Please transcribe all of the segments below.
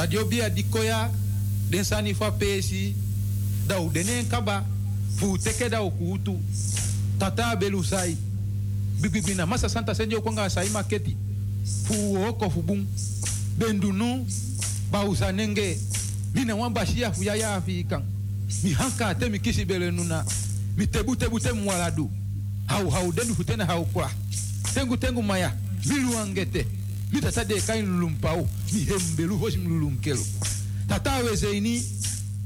radio bia dikoya den sani fa pesi. Da u denen kaba fu teke da u kutu tata belu sai. Bibibina masa santa senjo konga sai maketi. Fu oko fu bum bendunu ba usanenge mina wan bashia fu ya ya afikan mi hanka te mi kisi bele nuna. Mi tebu tebu te mwaladu. Hau hau denu fu tena hau kwa. Tengu tengu maya. Milu angete vita sadeka inlulumpau mihembelu vosimlulunkelo tatawe zeini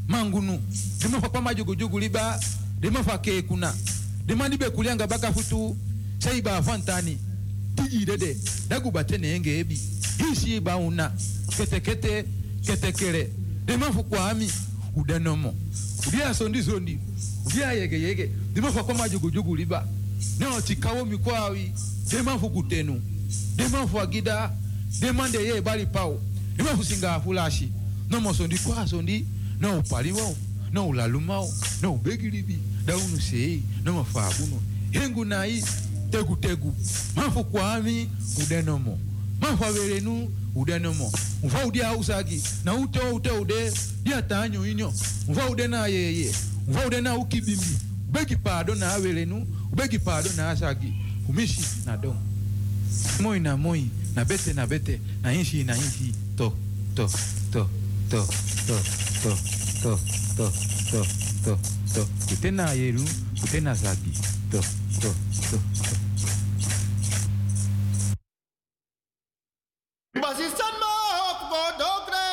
mangunu limafa majugujugu liba limafa kekuna limalibe kulianga bakafutu seiba fantani tijidede dagubatene ebi. Isiiba una. Ketekete ketekele limafu kwami udenomo udia sondi sondi udia yege yege. Limafa kwa majugujugu liba neo tikawo mikwawi limafu kutenu dema fu agida dema de ye bali pao. Dema fu singa fulashi no mo sondi kwa sondi no upaliwo no ulalumao no ubegilibi. Daunu sei no mafabuno hengu nai tegu tegu. Mafu kwami udenomo. Mafu averenu udenomo. Mfa udia usagi na ute ute ude dia tanyo inyo. Mfa ude na yeye. Mfa ude na ukibimbi. Ubegi pado na averenu ubegi pado na asagi. Kumishi na dom moi na moi na bete na bete na inshi na inshi to to to to to to to to to to to kutena yeru kutena zagi to to to to Mi basistan ma op go dogre.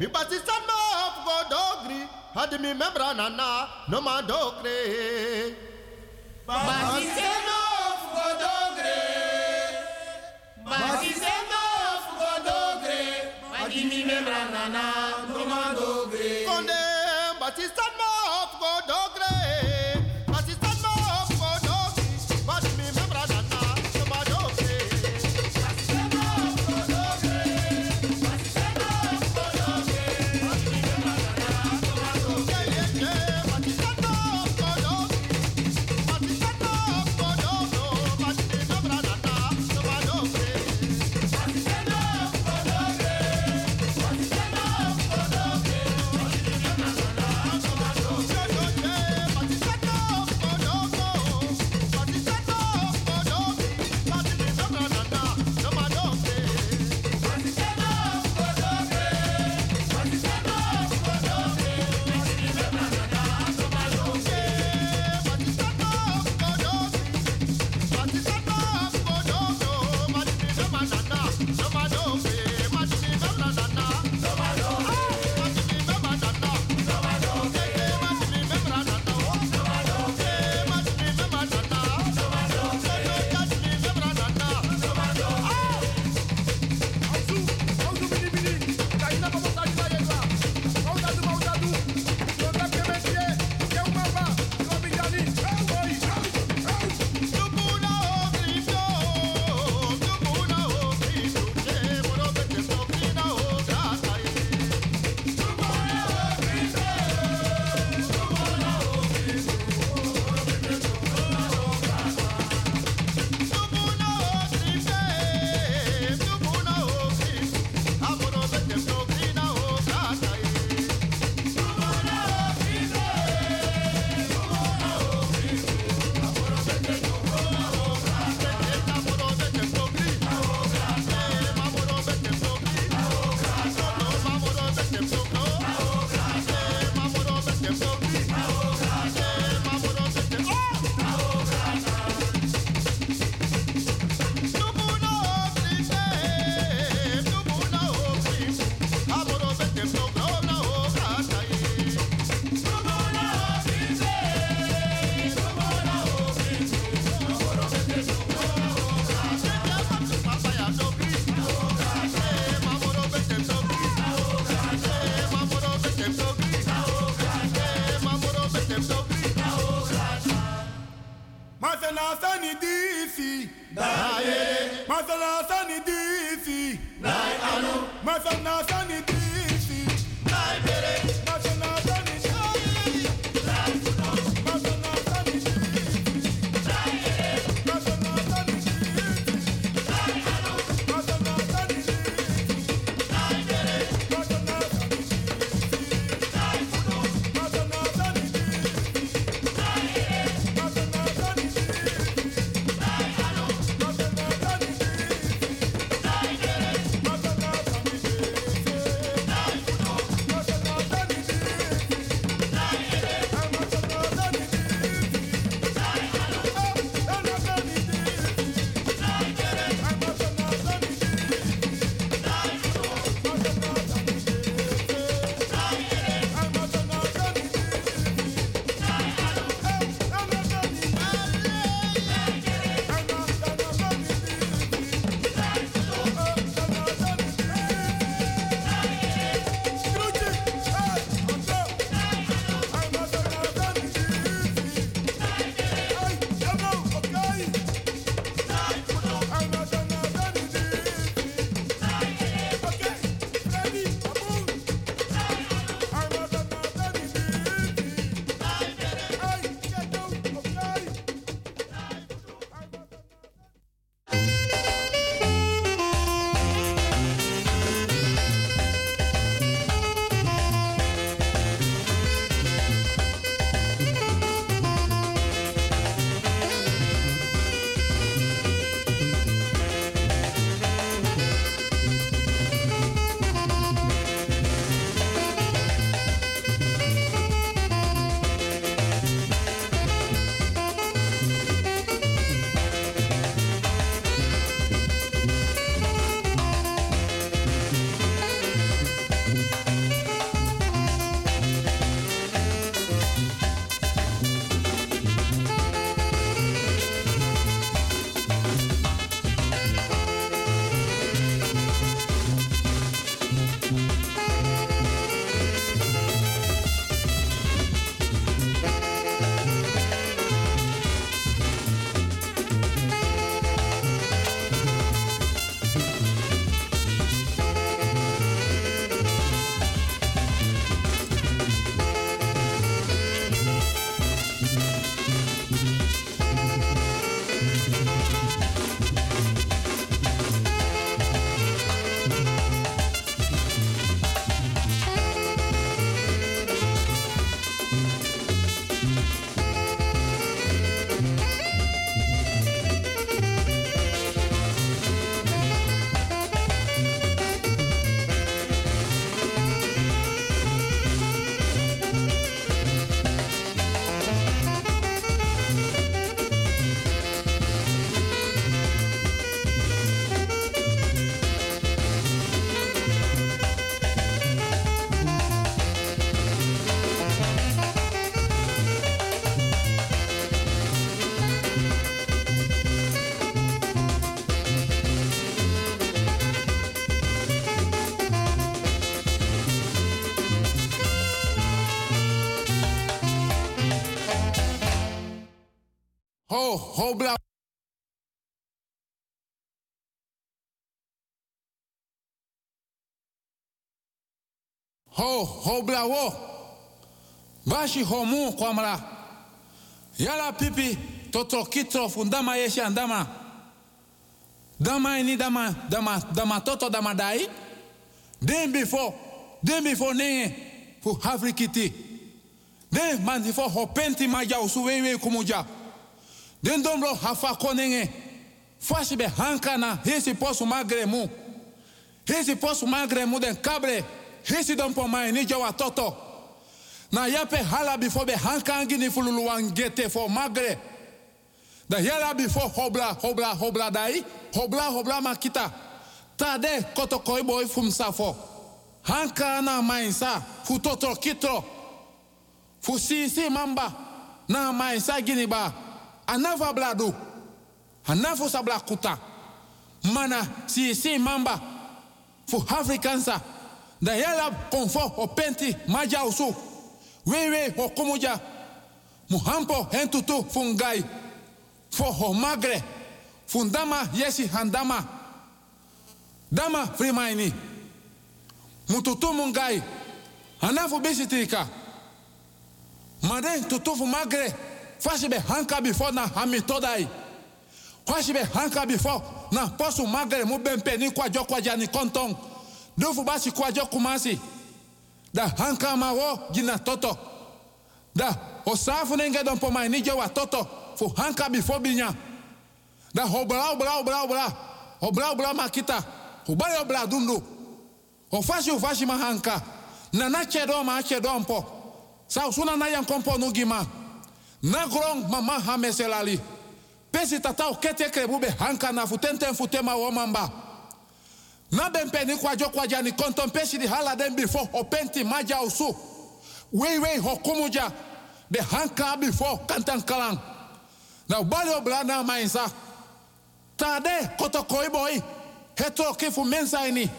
Mi basistan ma op go dogri. Hadi mi membra nana no ma dogre. Basistan that is Ho, ho, bla. Ho, ho, bla, wo. Bashi ho mu kwamra. Yala pipi, toto kitro fundama yeshi andama. Dama ini dama, dama, dama toto dama dai. Den before, den before nenge, fu hafrikiti. Den man before ho penti maja usuwewe kumuja. Den dombro hafa konenge. Fashi be hankana, hesi posu magre mu. Hesi posu magre mu den kabre. Hesi don po mai ni jawa toto. Na yape hala before be hankangi ni fululu wangete for magre. Da yala before hobla hobla hobla dai. Hobla hobla makita. Tade koto koi boy fum safo. Hanka na mainsa fu toto kitro. Fu si si mamba. Na mainsa gini ba. Anava bladu. Anafo sabla kuta. Mana si si mamba. Fu Afrikansa. Da yala konfo o penti maja usu. Wewe o kumuja. Muhampo hentutu fungai. Fo ho magre. Fundama yesi handama. Dama frimaini. Mututu mungai. Anafu bisitika Made tutufu magre. Fashi be hanka before na hami todai. Fashi be hanka before na posu magre mu bempe ni kwajo kontong. Dufu basi kwajo kumasi. Da hanka ma wo gina toto. Da osafu nenge don po mai nije wa toto. Fu hanka before binya. Da hobra obra obra obra. Obra obra makita. Hubari obra dundu. Ofashi ufashi mahanka. Na na chedo ma chedo mpo. Sa usuna na nugima. Grong mama hameselali. Pesi tata ukete krebube hanka na futenten futema womamba. Na bempe ni kwajo konton pesi hala before openti maja usu. Wei wei hokumuja. De hanka before kantan kalang. Na mainsa. Tade koto koi boy. Hetro kifu mensa ini.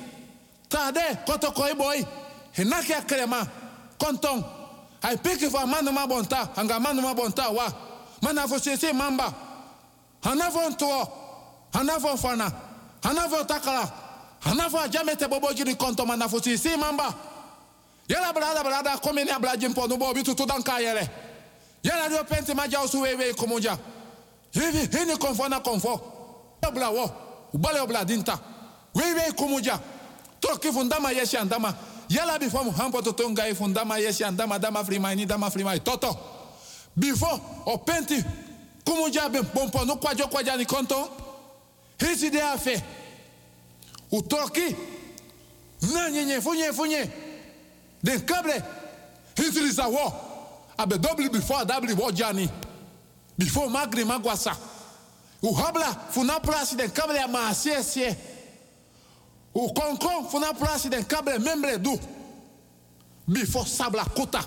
Tade koto koi boy. Hinaki akrema. Konton. Ai piki fa manu ma bonta. anga manu ma wa. Mana fo sese mamba. Hanafo ntuo. Hanafo fana. Hanafo takala. Hanafo ajamete bobo jiri konto mana fo sese mamba. Yala brada brada komini abla jimpo nubo bitu tudanka yele. Yala dio penti maja usu wewe kumunja. Hivi hini konfo na konfo. Obla wo. Ubale obla dinta. Wewe kumuja. Toki fundama yeshi andama. Yala before muhampo totonga fundama yeshi andama dama dama. Toto. Before openti kumuja ben pompo no kwajo kwaja ni konto. Afe. Utoki. Na nyenye funye funye. Den kable. Hisi lisa wo. Abe dobli before dabli wo jani. Before magri magwasa. U habla funa plasi den kable U konkon funa plasi den kable membre du. Before sabla kuta.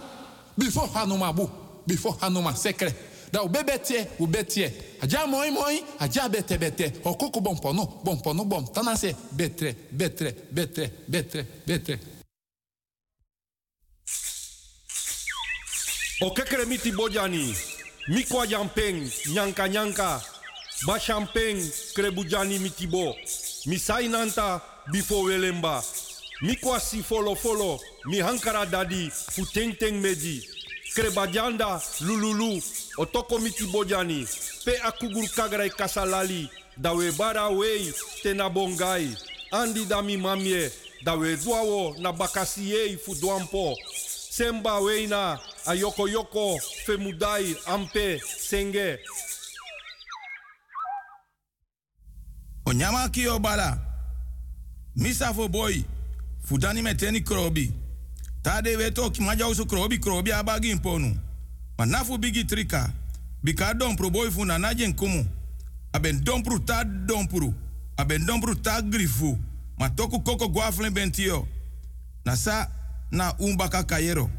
Before hanuma bu. Before hanuma sekre. Da u bebe tie, u be tie. Aja moi moi, aja bete bete. Okoko bon pono, pono bom. Tanase betre, betre, betre, betre, betre. O kekere miti bojani. Mikwa jampeng, nyanka nyanka. Ba krebujani mitibo. Misai bifo welemba. Mikwa si folo folo, mi hankara dadi, fu teng teng meji. Krebajanda, lululu, otoko miti bojani. Pe akugur kagrai kasalali, dawe bara wei, tena bongai. Andi dami mamie, dawe duawo na bakasiei fu duampo. Semba weina, ayoko yoko, femudai, ampe, senge. Onyama obala. Misa fo boy. Fudani meteni krobi. Tade weto ki maja usu krobi krobi abagi imponu. Manafu bigi trika. Bika dompru boy fu nanajen kumu. Aben dompru ta dompru. Aben dompru ta grifu. Matoku koko guaflen bentio. Nasa na umbaka kayero.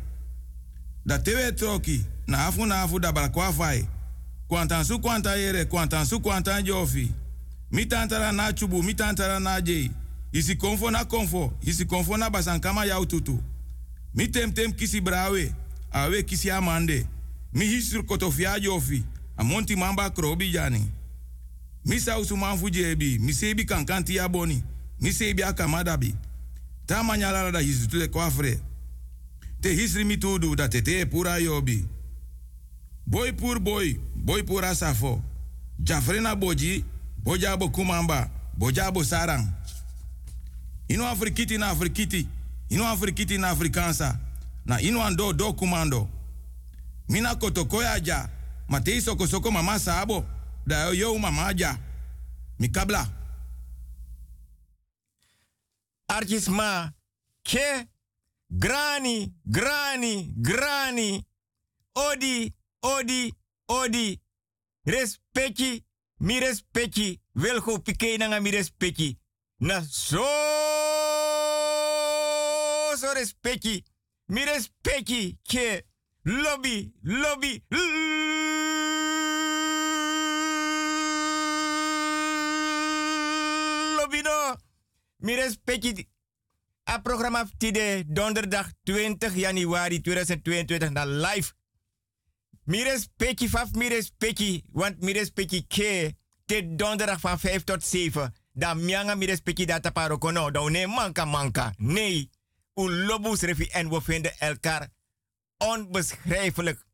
Da tewe troki. Na afu na afu da balakwa fai. Kwantan su kwanta yere, kwantan su kwantan jofi. Mi tantara na chubu, mi tantara na jei. Isi konfo na konfo, isi konfo na basankama yau tutu. Mi tem tem kisi brawe, awe kisi amande. Mi hisru kotofia jofi, A monti mamba krobi jani. Misa usuman fujebi. Misebi kankanti ya boni. Misebi akamadabi. Ta manyala da hisu tule kwafre. Te hisri mi tudu da tete pura yobi. Boy pur boy. Boy pura safo. Jafrena boji. Boja bo kumamba. Boja bo sarang. Ino afrikiti na afrikiti. Ino afrikiti na afrikansa. Na ino ando do kumando. Mina kotokoya ja. Matei soko soko mama sabo. Da yo mama ja. Mikabla. Artisma. Ke. Grani, grani, grani. Odi, odi, odi. Respecti, mi respecti. Welgo pike nanga mi respecti. Na so so respecti. Mi respecti ke lobby, lobby, lobby no. Mi respecti a programma tide donderdag 20 januari 2022 na live. Mi respecti faf mi respecti, want mi respecti ke te donderdag van 5 tot 7. Da mianga mi respecti data paro kono, da ne manka manka. Nee, u lobus refi en we vinden elkaar onbeschrijfelijk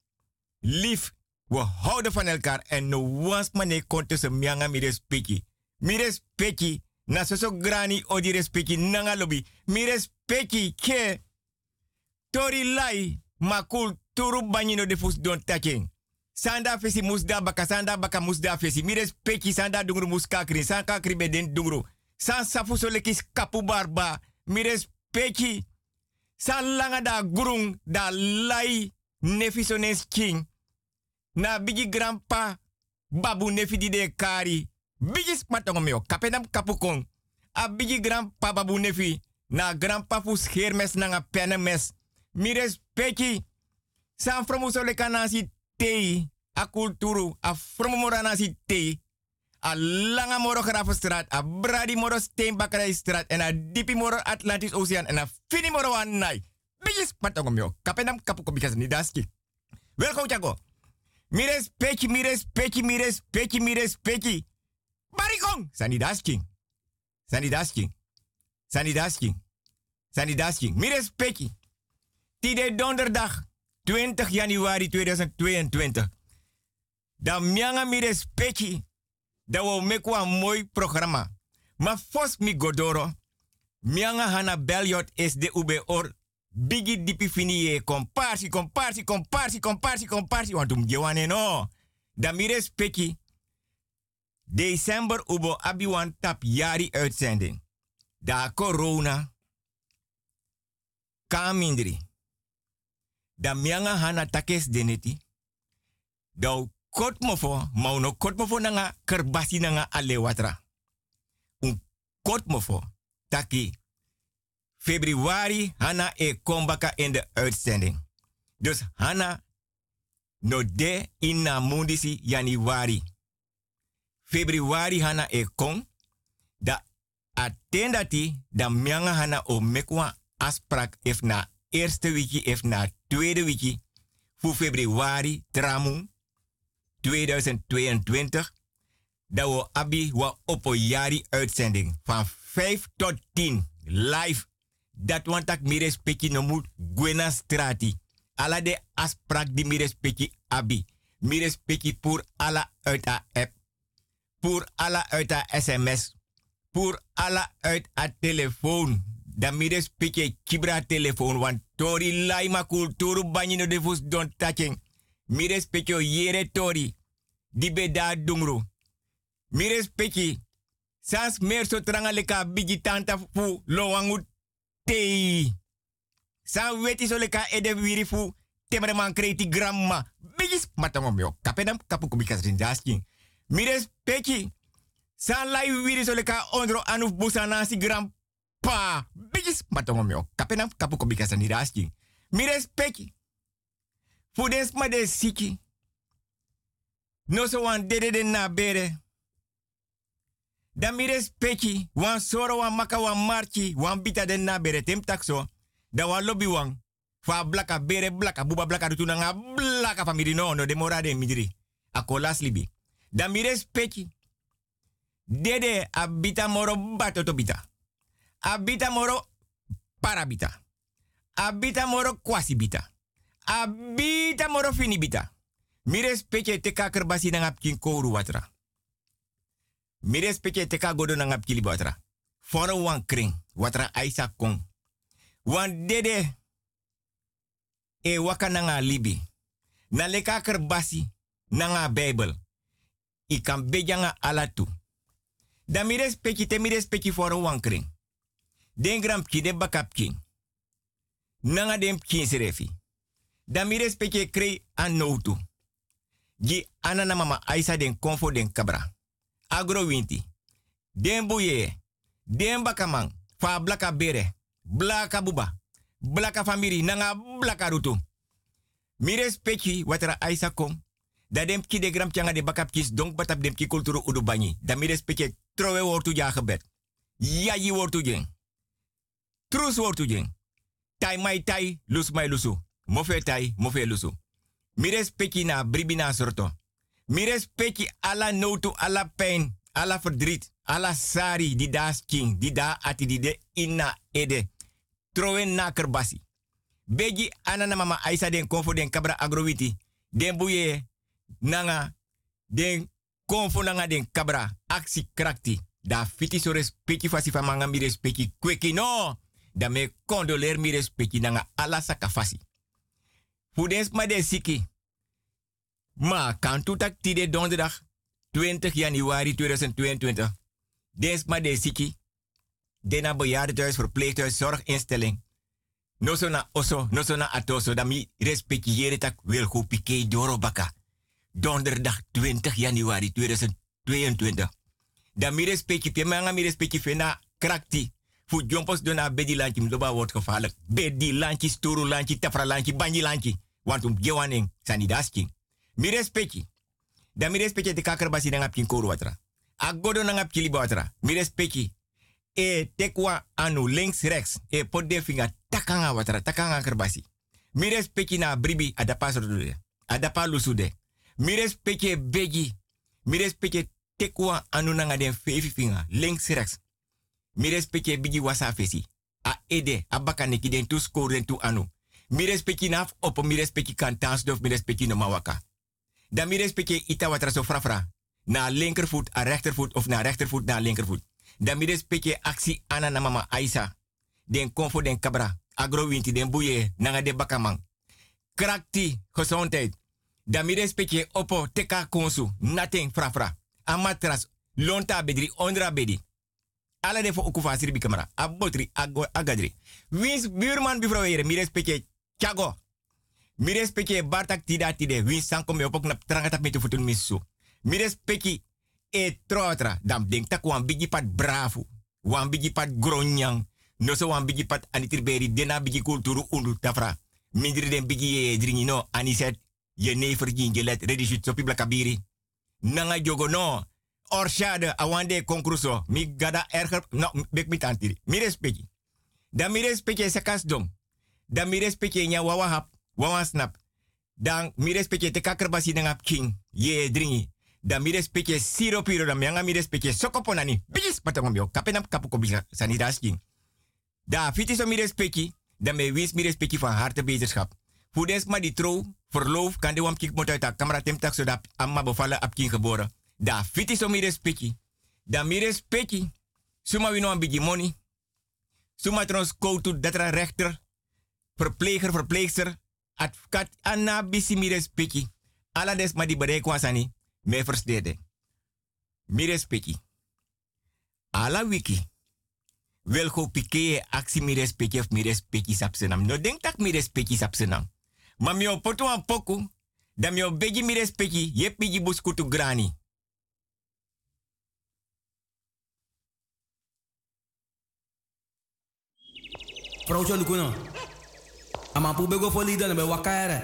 lief. We houden van elkaar en no wans mane kon tussen mianga mi respecti. Mi respecti na grani o di respecti nanga lobby. Mi respecti ke tori lai makul turu banyino de fus don taking. Sanda fesi musda baka sanda baka musda fesi. Mi respecti sanda dungru muskakri. Sanka kribe den dungru. San safu so lekis kapu barba. Mi respecti. San langa da gurung da lai nefi so nes king. Na bigi grandpa babu nefi di de kari. Bigi smatongo meo. Kapenam kapukong. A bigi grandpa babu nefi. Na grandpa fu schermes na nga penemes. Mi respecti. San fromu tei. A kulturu. A fromu mora nasi tei. A langa moro gravenstraat. A bradi moro steenbakkerijstraat. En a dipi moro Atlantisch Oceaan. En a fini moro an nai. Bigi smatongo meo. Kapenam kapuko daski. Welkom Chago. Mi respecti, mi respecti, mi respecti, mi respecti. Barikong! Sani dasking. Sani dasking. Sani dasking. Sani dasking. Mi respecti. Tide donderdag 20 januari 2022. Dan mianga mi. Dat we een mooi programma. Maar fos mi godoro. Mianga hana beljot is de ube or. Bigi dipi finie. Comparsi, comparsi, comparsi, comparsi, comparsi. Want um gewane no. Dan mi. December ubo abiwan tap jari uitzending. Da corona. Kamindri. Da hana takes deneti. Da kot mofo, mauno kot mofo nanga kerbasi nanga alewatra. Un kot mofo. Taki. Februari hana e kombaka in de uitzending. Dus hana no de in na mundisi januari. Februari hana e kon. Da attendati da mianga hana o mekwa afspraak if na eerste wiki if na tweede wiki. Voor februari tramu 2022. Dat we abi wa jari uitzending. Van 5 tot 10 live. Dat want ik mi respecti no moet gwena strati. De afspraak die mi respecti abi. Respecti pour ala uit a app. Pour alla uit a sms. Pour alla uit a telefoon. Dan mi respecti kibra telefoon. Want tori laima kulturu banyino de fus don touching. Mi respecti o yere tori. Di be da dungru. Mi respecti. Sans mer so tranga leka bigi tanta fu lowangu tei. San weti so leka ede wiri fu temre man kreti gramma. Bigis matango mio. Kapenam kapu kubikas rindasking. Mi respecti. San lai wiri so leka ondro anuf busanasi grandpa. Bigis matango mio. Kapenam kapu kubikas rindasking. Mi respecti. Fudens ma de siki. No so wan dede de na bere. Dan mi respecti. Wan soro wan maka wan marchi. Wan bita de na bere tem takso. Dan wan lobby. Fa blaka bere blaka buba blaka rutu nga blaka famiri no no de morade midiri. akolas libi. Da mi respecti. Dede abita moro batoto bita. Abita moro parabita. Abita moro kwasi bita. Abita moro fini bita. Mi respecti te kaker basi nang apkin kouru watra. Mi respecti te ka godo nang apkili watra. Foro wan kring watra aisa kong. Wan dede e waka nanga libi. Na leka kerbasi nanga Bijbel. I kan bejanga alatu. Da mi respecti te mi respecti for een wankring. Den gram de king. Nanga dem kin serefi. Da mi respecti krei an noutu. Gi anana mama aisa den konfo den kabra. Agro winti. Den buye. Den bakamang. Fa blaka bere. Blaka buba. Blaka famiri. Nanga blaka rutu. Mi respecti watra aisa kom. Da dem de gram de bakap kis donk batap dem ki kulturu udu banyi. Da mi respecte trowe wortu ja wortu. Trus wortu jeng. Tai mai tai, lus mai lusu. Mofe tai, mofe lusu. Mi respecti na bribina sorto. Mi respecti ala notu, ala pijn, ala verdriet, ala sari, di da king, di da ati di de inna ede. Trowe na kerbasi. Begi anana mama aisa den konfo den kabra agrowiti. Den buye nanga den konfo nanga den kabra aksi krakti. Da fiti so respecti fasi fa manga mi respecti kweki no. Da me condoler mi respecti nanga ala sakafasi. Fudens ma de siki. Ma kan tak tide donderdag 20 januari 2022. Des ma de siki. Dena bejaardentehuis, verpleeghuis, zorginstelling. No so na oso, no so na atoso, da mi respectiëren tak wil go pike doro baka. Donderdag 20 januari 2022. Da mi respecti, pe manga mi respecti fena krakti. Fu jompos dona bedi lanchi, mdoba wordt gevaarlijk. Bedi lanchi, sturu lanchi, tafra banji lanchi. Want um gewaning, sanidaski. Mi respecti. Da mi respecti te kakar basi nangap kin koru watra. Agodo nangap kili watra. Mi. E tekwa anu links rechts. E pot de finger takanga watra, takanga kerbasi. Mi respecti na bribi adapa sordude. Adapa lusude. Mi respecti begi. Mi respecti tekwa anu nanga den fefi finger. Links rechts. Mi respecti bigi wasa fesi. A ede, abaka neki den tu score den tu anu. Mi naf op mi respecti kan tansdof, mi respecti no mawaka. Da mi respecti ita watra so frafra. Na linkervoet, a rechtervoet of na rechtervoet na linkervoet. Da mi respecti aksi ana na mama Aisa. Den konfo den kabra. Agrowinti den buye nanga de bakamang. Krakti gezondheid. Da mi opo teka konsu. Nothing frafra. A matras. Lonta bedri ondra bedi. Ala de fo okufa sirbi kamera. Abotri agadri. Wins buurman bivrouweren. Mi respecti Tiago. Mi respecti Bartak tida tide. Wins sanko me opok na trangatap met futun misu. Mi respecti e. Dam denk tak bigi pat bravo. Wan bigi pat gronyang. No so wan bigi pat anitrirberi. Dena bigi kulturu undu tafra. Mindri den bigi ye dringi no. Aniset. Je never gingelet. Redi shit sopi blakabiri. Nanga jogo no. Orshade awande concurso. Mi gada erger. No, bek mi tantiri. Mi respecti. Dan mi respecti sekas dom. Dan mi respecti nya wawa hap. Snap. Dan mi respecti te kakerbasi nangap king. Ye dringi. Dan mi respecti siro piro dan mianga mi respecti sokoponani. Bigis patangom yo. Kapenam kapuko bisa sanidas king. Da fiti so mi respecti. Dan me wins mi respecti van harte bezigschap. Voedens maar die trouw, verloof, kan de wam kik uit de camera temtak zodat amma bevallen op king geboren. Da fiti so mi respecti. Da mi respecti. Suma wino een beetje money. Suma trons koutu dat er rechter, verpleger, verpleegster, advocaat, anna bisi mi respecti. Alla des ma di bereik wasani, me verstede. Mi respecti. Alla wiki. Wil go pike aksi mi respecti of mi respecti sapsenam. No denk tak mi respecti sapsenam. Ma mi opotu an poku, da mi obegi mi respecti, yep mi buskutu grani. Vrouwtje Lukuno. Ama pu bego fo lida na be wakaere.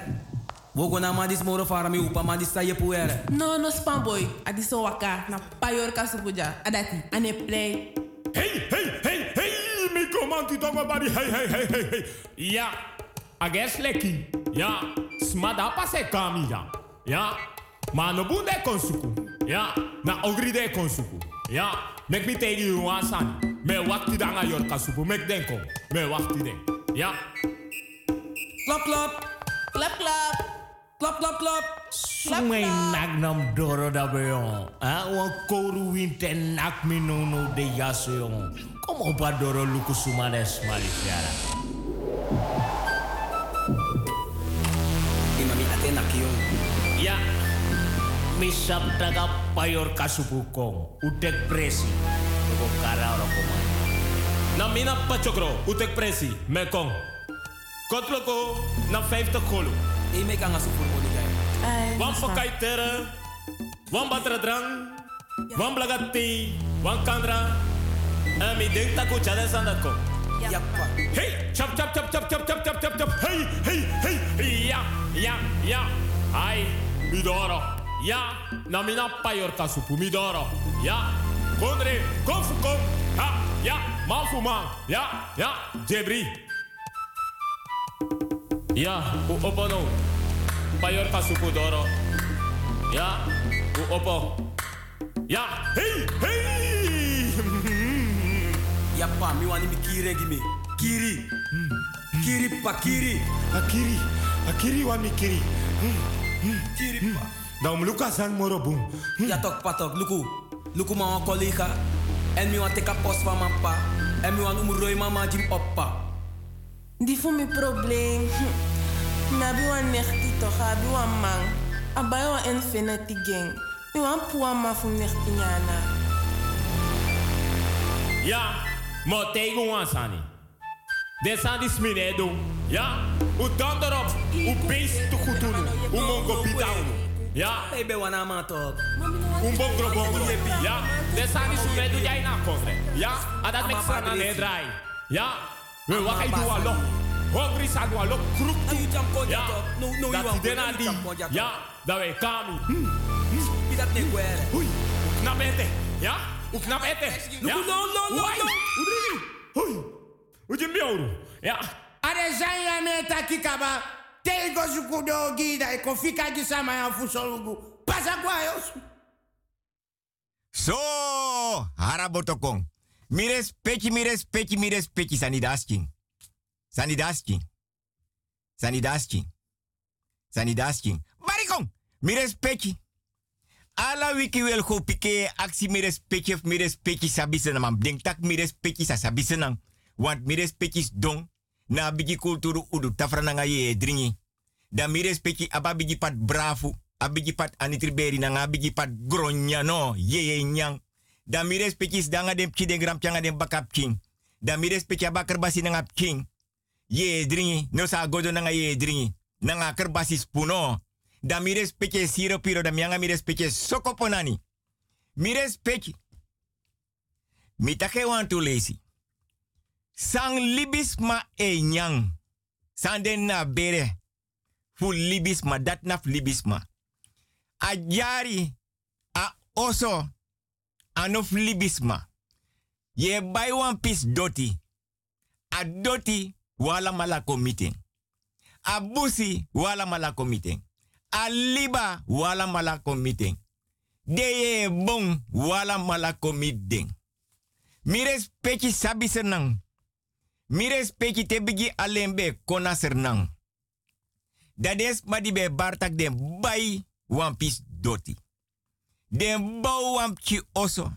Wogo na ma dis moro fara mi upa ma dis sa ye puere. No, no spam boy. Adi so waka na payor kasupuja. Adati ane play. Hey, hey, hey, hey, mi komanti tongo bari, hey, hey, hey, hey, hey. Ja, ages leki. Ja, smada pase kami ja. Ja, Maar no bunde konsuku. Ja, na ogri de konsuku. Ja, mek mi tegi you wasan. Me wakti dan a yor ya. Mek den kom. Me wakti den. Ya. Klap, klap. Klap, klap. Klap, klap, klap. Sumai nak nam doro da beyon. Ha? Wan koru winte nak minono de yaseyon. Kom op a doro luku sumanes malifiara. Imami atena kiyon. Ya. Yeah. Misap taga payor kasupukong. Utek presi. Tuko kara ora komay. Na mina pachokro. Utek presi. Mekong. Kotloko. Na 50 golo. E me kanga supur mo ligay. Wan pakai tere. Wan batra drang. Wan blagati. Wan kandra. En mi denk taku chade sandako. Yappa. Hey, chap chap chap chap chap chap chap chap chap. Hey, hey, hey. Ja, ja, ja. Ai, midoro ja namina payorka supumidoro. ja kondre, konfukom. Ha, ya, mafuma. Ja, ja, jebri. Ja, u opono. Payorka supudoro. ja u opo. Hey, hey. ya pa, mi wani gimi. Kiri. Hmm, hmm. Kiri pa kiri. Akiri. Akiri wani kiri. Hmm. Dan luka sang moro boom. Ja tok patok, luku. Luku ma wan collega. En mi wan teka post van mijn pa. En mi wan umroi mama jim oppa. Die voor mijn probleem. Hm. Nabi wan nechti toch, abi wan man. Abai wan infinity gang. Mi wan puwa ma fu nechti nyana. Ja, maar tegen ons aan. Dit zijn die smine doen. Ja, u dan erop. U beest te goed doen. U mongo pitao. Ja. Baby wana ma ja, Un bon gro bon gro. Ja. De sani su me du jai na kofre. Ja. Adat sana ne drai. Ja. We wa kai du alok. Hungry san wa lok kruk tu. Ja. No no you want. Dena ja, Ja. Da we kami. Pidat ne guere. Hui. Knap ete. Ja. U knap. Ja. No no no no. Hui. Ujimbi ouro. Ja. Are jai ame takikaba. Tego zuku do gida e confika de sama ya fusolugu. Pasa kwa yosu. So, harabotokong. Mires peki mires peki mires peki sanidaskin. Sanidaskin. Sanidaskin. Sanidaskin. Barikon, Mires peki. Ala wiki wel go pike aksi mires peki of mires peki sabisenam. Denk tak mires peki sa sabisenam. Want mires is don. Na kulturu udu tafrananga ye dringi. Da mi respecti aba pat brafu. Abigi pat anitriberi na nga bigi pat gronya no. Ye ye nyang. Da mi respecti danga dem chi den gram pianga dem bakap king. Da mi respecti aba king. Ye dringi. No sa godo na nga ye dringi. Na nga kerbasi spuno. Da mi respecti siro piro da mi respecti sokoponani. Mi respecti. Mi want to lazy. Sang libis ma e nyang. Na bere. Fu libis ma dat naf libis. A jari. A oso. Anof libis ma. Ye bay wan pis doti. A doti wala meeting. A busi wala meeting. A liba wala malako meeting. De ye bon wala malako meeting. Mi respecti sabi. Mires Peki te bigi alleen be kona sernang. Dat is maar bartak den bai wampis doti. Den bouw wampje osso.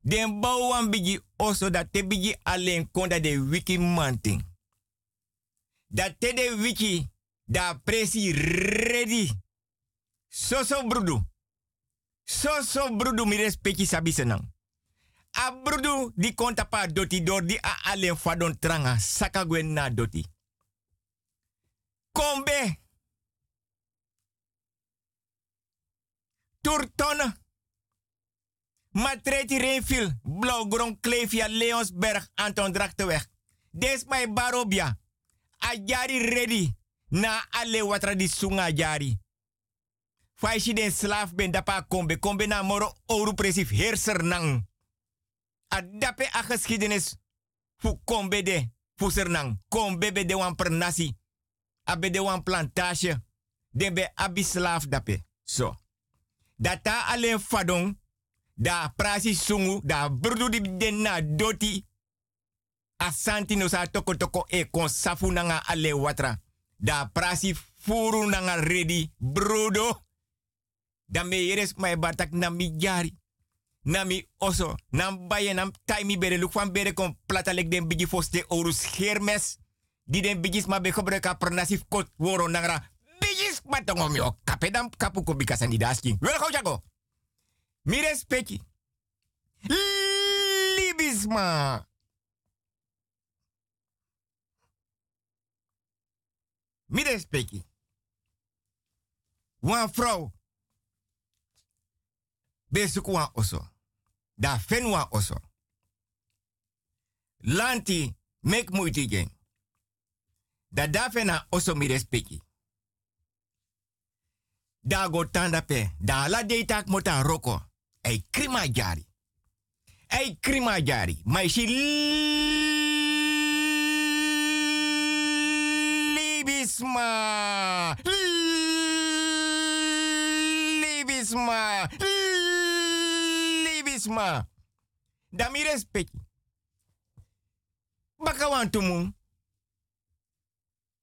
Den bouw wamp bigi osso dat te bigi alleen konda de wiki manting. Dat te de wiki da presi ready. Soso brudu. Soso brudu mires peki sabi senang. A brudu di konta pa doti door di a alleen fadon tranga saka gwen na doti. Kombe. Turtona. Matreti Reenville, Blauwgrond, Klevia, Leonsberg, Anton Drachteweg. Des my barobia. A jari ready. Na alle watra di sunga jari. Faishi den slaaf ben dapa kombe. Kombe na moro oru presif heerser nang. A dape a geschiedenis. Fu kombe de. Fu sernang. Kombe be de wan per nasi. Abe de wan plantage. Den be abi slaaf dape. So. Data alleen fadon. Da prasi sungu. Da brudu di den na doti. Asanti no sa toko toko e kon safu nanga ale watra. Da prasi furu nanga ready. Brudo. Da me yeres mai batak na. Na mi oso. Nam baye nam taimi bere luk van bere kon plata lek den bigi foste orus hermes. Di den bigis ma be gebruika pernasif kot woro nangra. Bigis matongom yo. Kapedam kapu ko bikasan di dasking. Wel gauw jago. Mi respecti. Libisma. Mi respecti. Wan vrouw. Besuku wan oso. Da fen wan oso. Lanti mek moeite gen. Da da fen na oso mi respecti. Da go tanda pe. Da la de tak mota roko. Ei krima jari. Ei krima jari. Maar si libisma. Libisma. Libisma. Da mi respecti. Baka wan.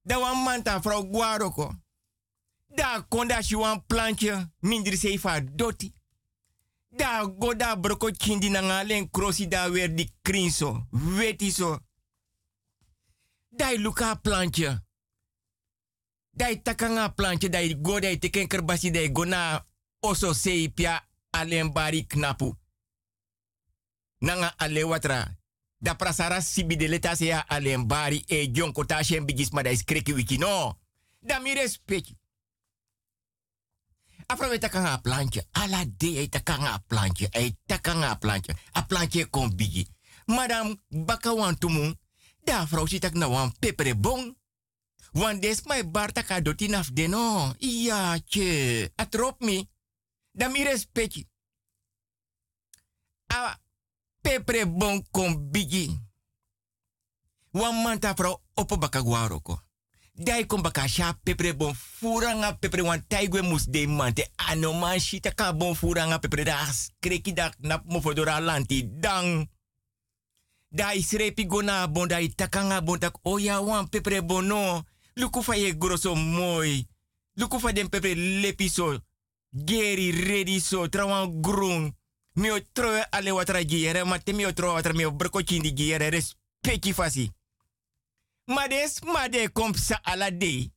Da wan manta vrouw Guaroko. Da konda si wan plantje mindri seifa doti. Da go da broko kindi na ngalen krosi da weer di krinso. Weti so. Dai luka plantje. Dai takanga plantje dai go dai teken kerbasi dai go na oso seipia alen bari knapu. Nanga ale watra. Da prasara sibi de leta ya alen bari e jonko ta shen bigis da iskreki wiki no. Da mi respecti. Afra we. Ala de e takanga plantje. E takanga plantje. A plantje kon bigi. Madam baka. Da vrouw si tak na wan pepere bon. Wan des mai barta ka doti naf de no. Ja, che. Atrop mi. Da mi respecti. A pepere bon kon bigi. Wan manta vrouw opo baka guaroko. Dai kon baka sha pepere bon furanga pepere wan taigwe mus de mante ano man shita bon furanga pepere da kreki da nap mo fodora lanti dang. Dai srepi gona bon dai takanga bon tak oya wan pepere bon no. Luku fa ye grosso mooi. Luku fa den pepere lepi so. Geri ready so trawan groen. Mio troe ale watra giere ma te mio troe watra mio broko chindi giere respecti fasi. Mades, made kom sa ala de.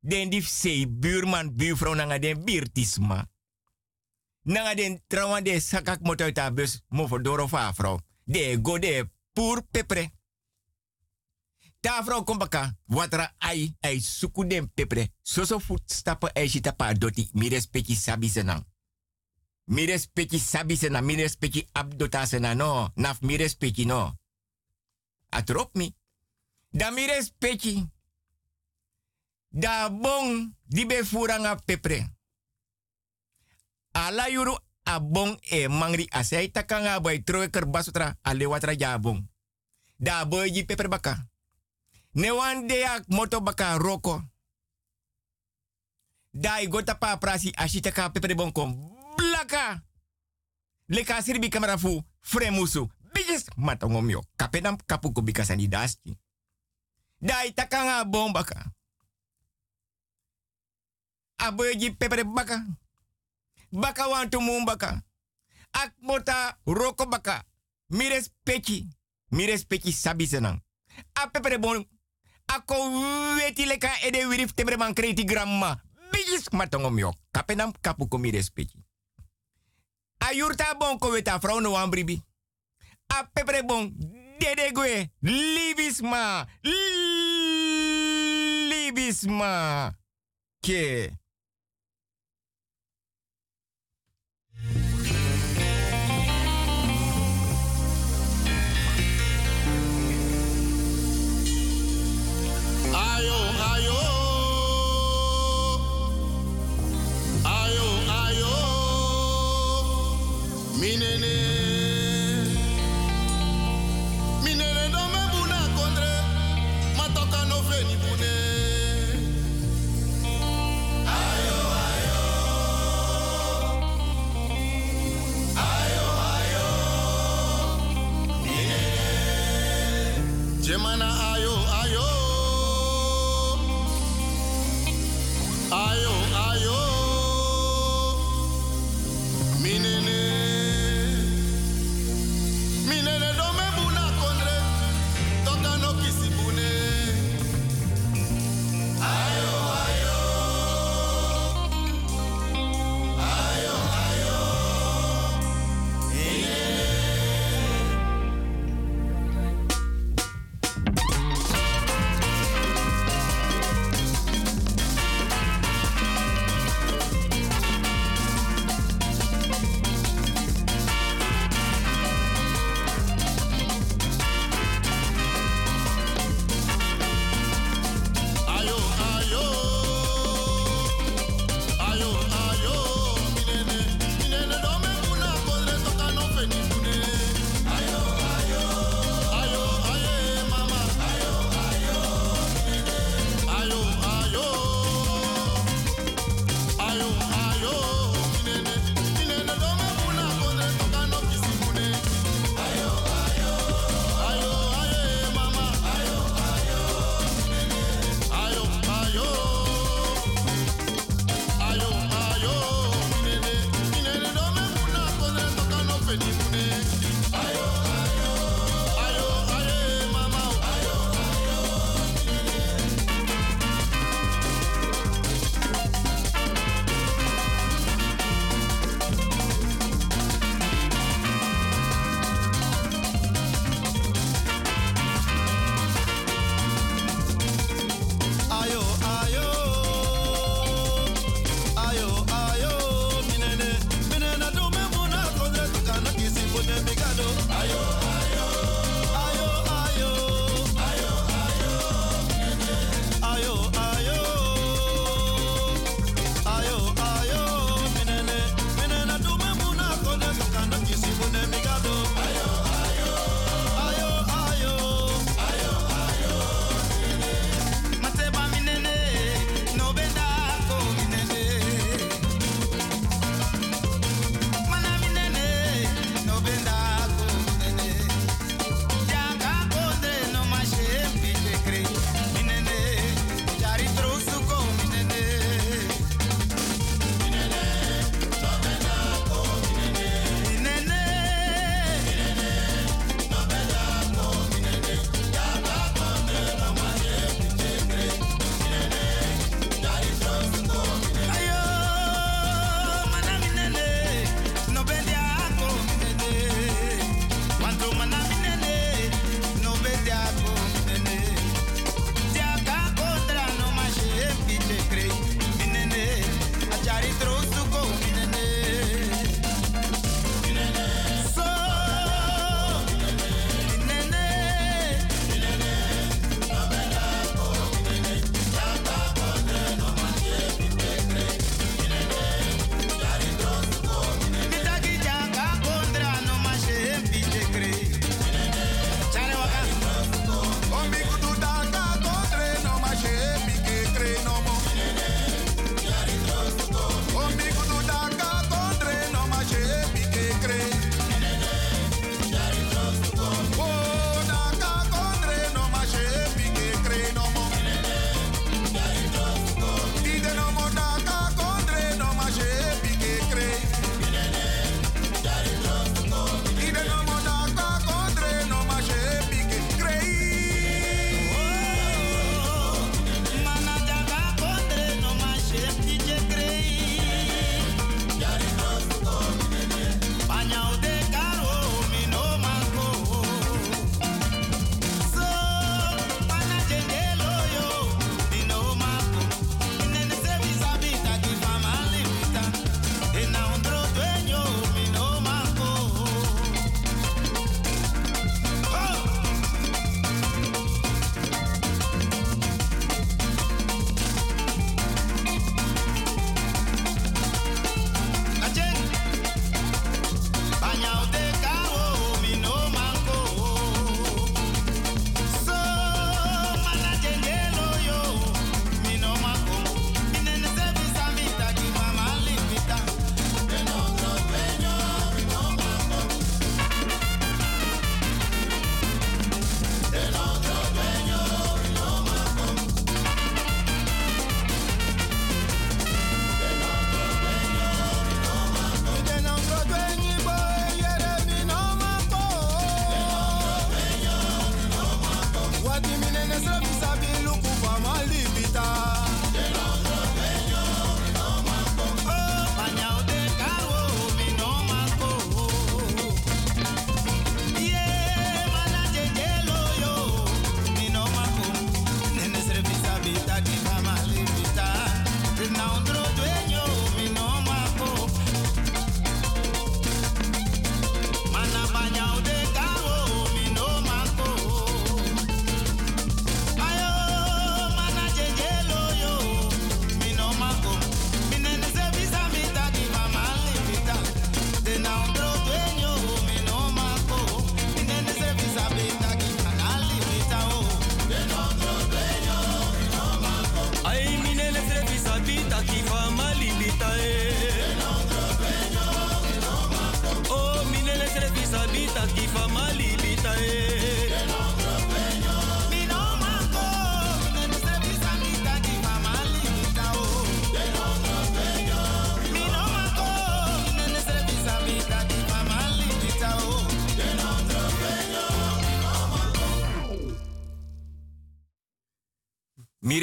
Den dif sei buurman, buurvrouw nanga den birtisma. Nanga den trawan de sakak moto mo for doro fa vrouw. De go de pur pepre. Ta vrouw kom watra ai, ai suku den pepre. Soso voetstappen ai shita pa doti, mi respecti sabi senang. Mi respecti sabi senang, mi respecti abdota senang no. Naf mi respecti no. Atrop mi. Da mi respecti. Da bon di be furanga pepre. Ala yuru a bon e mangri asai takanga boy troe kerbasutra ale watra ja bon. Da boy ji pepre baka. Ne wan de ak moto baka roko. Da i gota pa prasi ka pepre bon kom. Blaka. Leka sirbi kamera fu fremusu. Bigis matongom yo. Kapenam kapu ko bikasani daski. Dai takanga bombaka. Aboji pepere baka. Baka wantu mumbaka. Ak mota roko baka. Mires pechi. Mires pechi sabi senang. A pepere bon. Ako weti leka ede wirif tebre man kreti gramma. Bigis matongom. Kapenam kapu ko mires pechi. A yurta bon ko weta vrouw no ambribi. A pepere bon. Dede gue. Libisma. Libisma. Ke. Meaning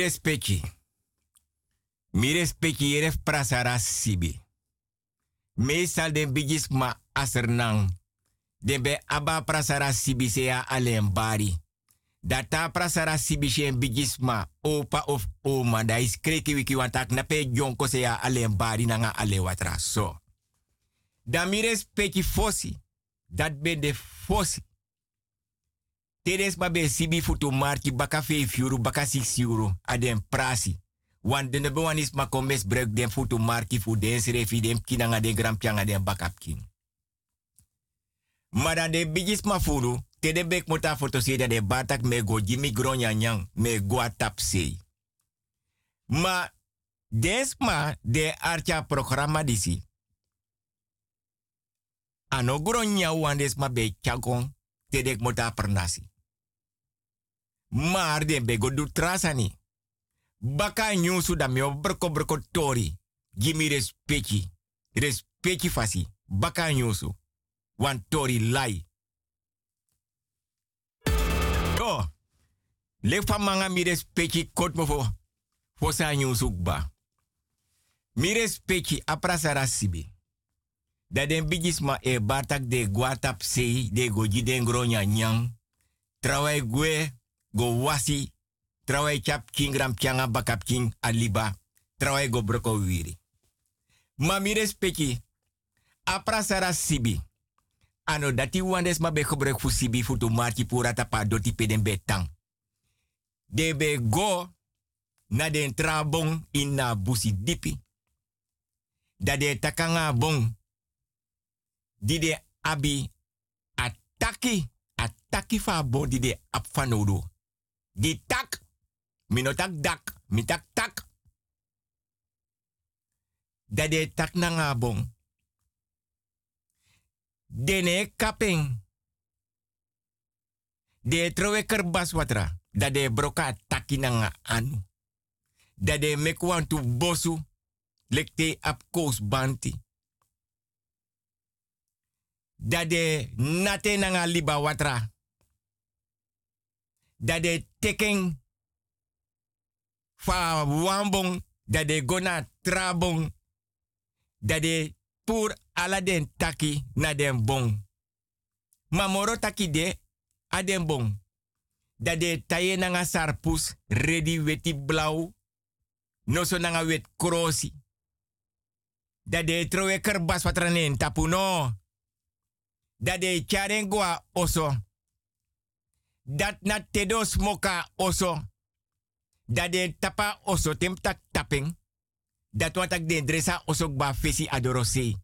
respecti. Mi respecti yeref prasara sibi. Meestal den bigis ma asernang. Den be aba prasara sibi se ya alleen bari. Data prasara sibi ma opa of oma da is kreki wiki wantak na pe jonko se bari nanga ale watra so. Da mi respecti fosi. Dat ben de fosi. Tedes ma be sibi futu marki baka 5 euro, baka 6 euro. Adem prasi. Want de nebe wan is ma komes breuk den futu marki fu den srefi den kinanga den gram pianga den bakap king. Maar de bigis ma furu, te de bek mota foto de batak me go jimi gronya nyang, me go. Ma des ma de archa programma disi. Ano gronya wan des ma be chagon, te dek mota pernasi. Maar den be go du trasani. Baka nyusu da mio broko broko tori. Gimi fasi. Baka nyusu. Wan tori lai. Yo. Le fa manga mi respecti kot mo fo. Fo sa nyusu ba. Mi respecti aprasara sibi. Da den bigis ma e batak de guatap sei de goji den gronya nyang. Trawai gue go wasi Trawai chap king ram bakap king aliba. Trawai go broko wiri. Ma mi respecti. Apra sibi. Ano dati wandes ma be fu sibi fu marki pura tapa doti peden betang. De be go na den trabong in na busi dipi. Da de takanga bong. Di de abi ataki. Ataki fa bon di de apfanodo. Di tak Minotak dak, mitak tak. Dade tak na nga bong. Dene kaping. De trowe kerbas watra. Dade broka taki anu. Dade mekwan tu bosu. Lekte ap kous banti. Dade nate na nga liba watra. Dade teken fa wambong dat de gona trabong dat de pur ala den taki na den bong. Mamoro taki de bong. Dat taye sarpus ready weti blau. No so nanga wet krosi. Dat trowe kerbas watranen tapu no. Dat de oso. Dat na tedo smoka oso dat de tapa oso tem tak tapping, dat wat de dresa oso ba fesi adorose.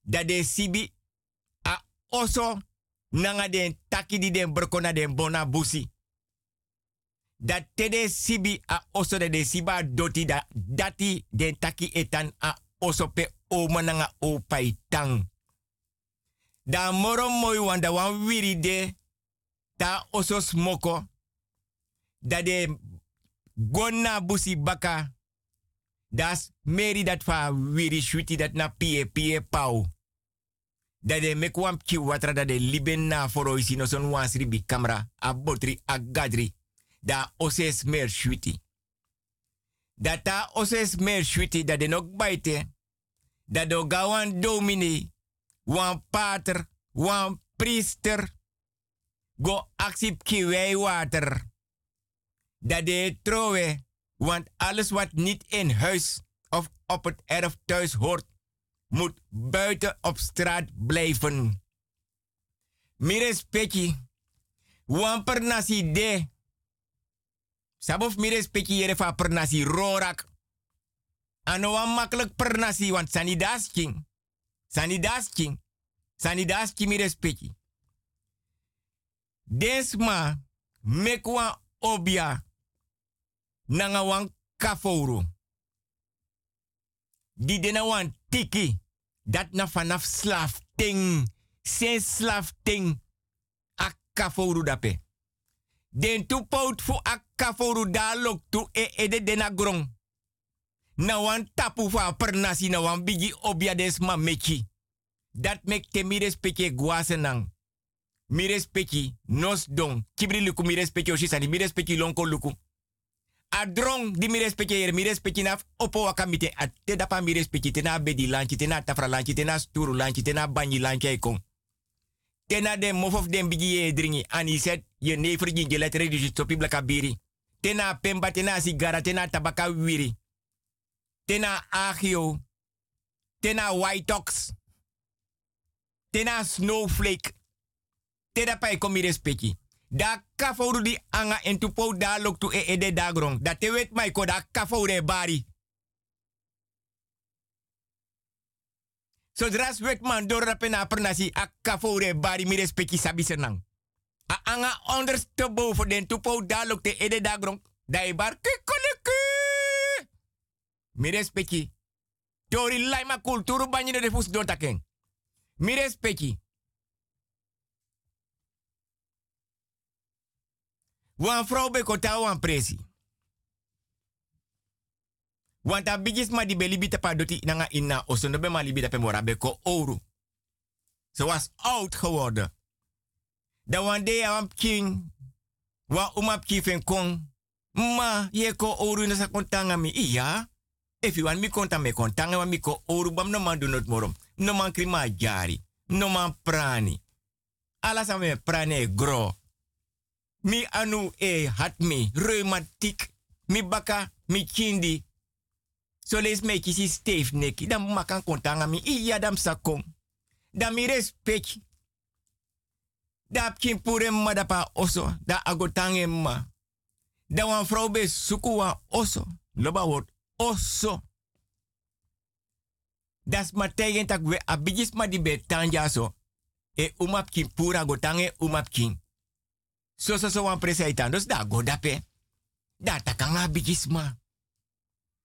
Dat de sibi a oso nanga den taki di den brokona den bona busi. Dat tede sibi a oso de de siba doti da dati den taki etan a oso pe oma nanga o. Da moro moi wanda wan wiri de ta oso smoko. Dat de gonna busi baka. Das meri dat fa wiri shuti dat na pie pie pau. Dat de mekwam ki watra dat de liben na foro isi no son wansri bi kamera a botri a. Da oses mer shuti. Dat ta oses mer shuti dat de nok baite. Dat do gawan domini, wan pater, wan priester. Go aksip ki wij water dat de trowe, want alles wat niet in huis of op het erf thuis hoort, moet buiten op straat blijven. Mire speki, wan per nasi de. Sabof mire speki jere per nasi rorak. Ano wan makkelijk per nasi, want sanidas king. Sanidas king. Sanidas king mire speki. Desma, mekwa obia nanga wan kafouru. Di wan tiki. Dat na vanaf slaaf ting. Sen slaaf ting. A dape. Den tu pout fu a da tu e ede dena grong. Na wan tapu fa per nasi na wan bigi obia des ma mechi. Dat mek te mi respecte guasenang. Mi respecte nos don. Kibri luku mi respecte oshisani. Mi respecte lonko luku. A drong di mi respecte hier, mi respecte na opo wakamite. A te dapa mi respecte tena bedi lanchi, tena tafra lanchi, tena sturu lanchi, tena banyi lanchi ay kon. Tena de mof of den bigi ye dringi. Ani set ye never jinje letre di blaka. Tena pemba, tena sigara, tena tabaka wiri. Tena agio. Tena white ox. Tena snowflake. Tena pa e komi. Da kafouru di anga en tupo da lok tu e ede dagrong. Da te wet mai ko da kafoure bari. Zodra wet man door rapen na pernasi a bari mi respecti sabi senang. A anga onderste boven den tupo da lok te ede dagrong. Da e bar kikoleke. Mi respecti. Tori laima kulturu banyi de fus don taken. Mi. Wan vrouw be kota wan presi. Want a bigis ma di beli bita pa doti nanga inna osondo be ma li bita pe mora be ko ouro. Ze was oud geworden. Da wan day a king. Wa umap kifen kong. Ma ye ko ouro na sa kontanga mi. Iya. If you mi konta me kontanga wa mi ko ouro bam no man do not morom. No man krima jari. No man prani. Ala sa me prani e gro. Mi anu e hat mi reumatiek. Mi baka mi kindi. So les me kisi neki. Dan makan kontanga mi iya dam sakom. Dan mi respect. Da kin pure ma da pa oso. Da agotange ma. Da wan vrouw be suku wan oso. Loba word oso. Das ma tak we abigis ma di. E umap kin pura agotange umap kin. So so so wan. Dus da go dape. Da takanga bigisma.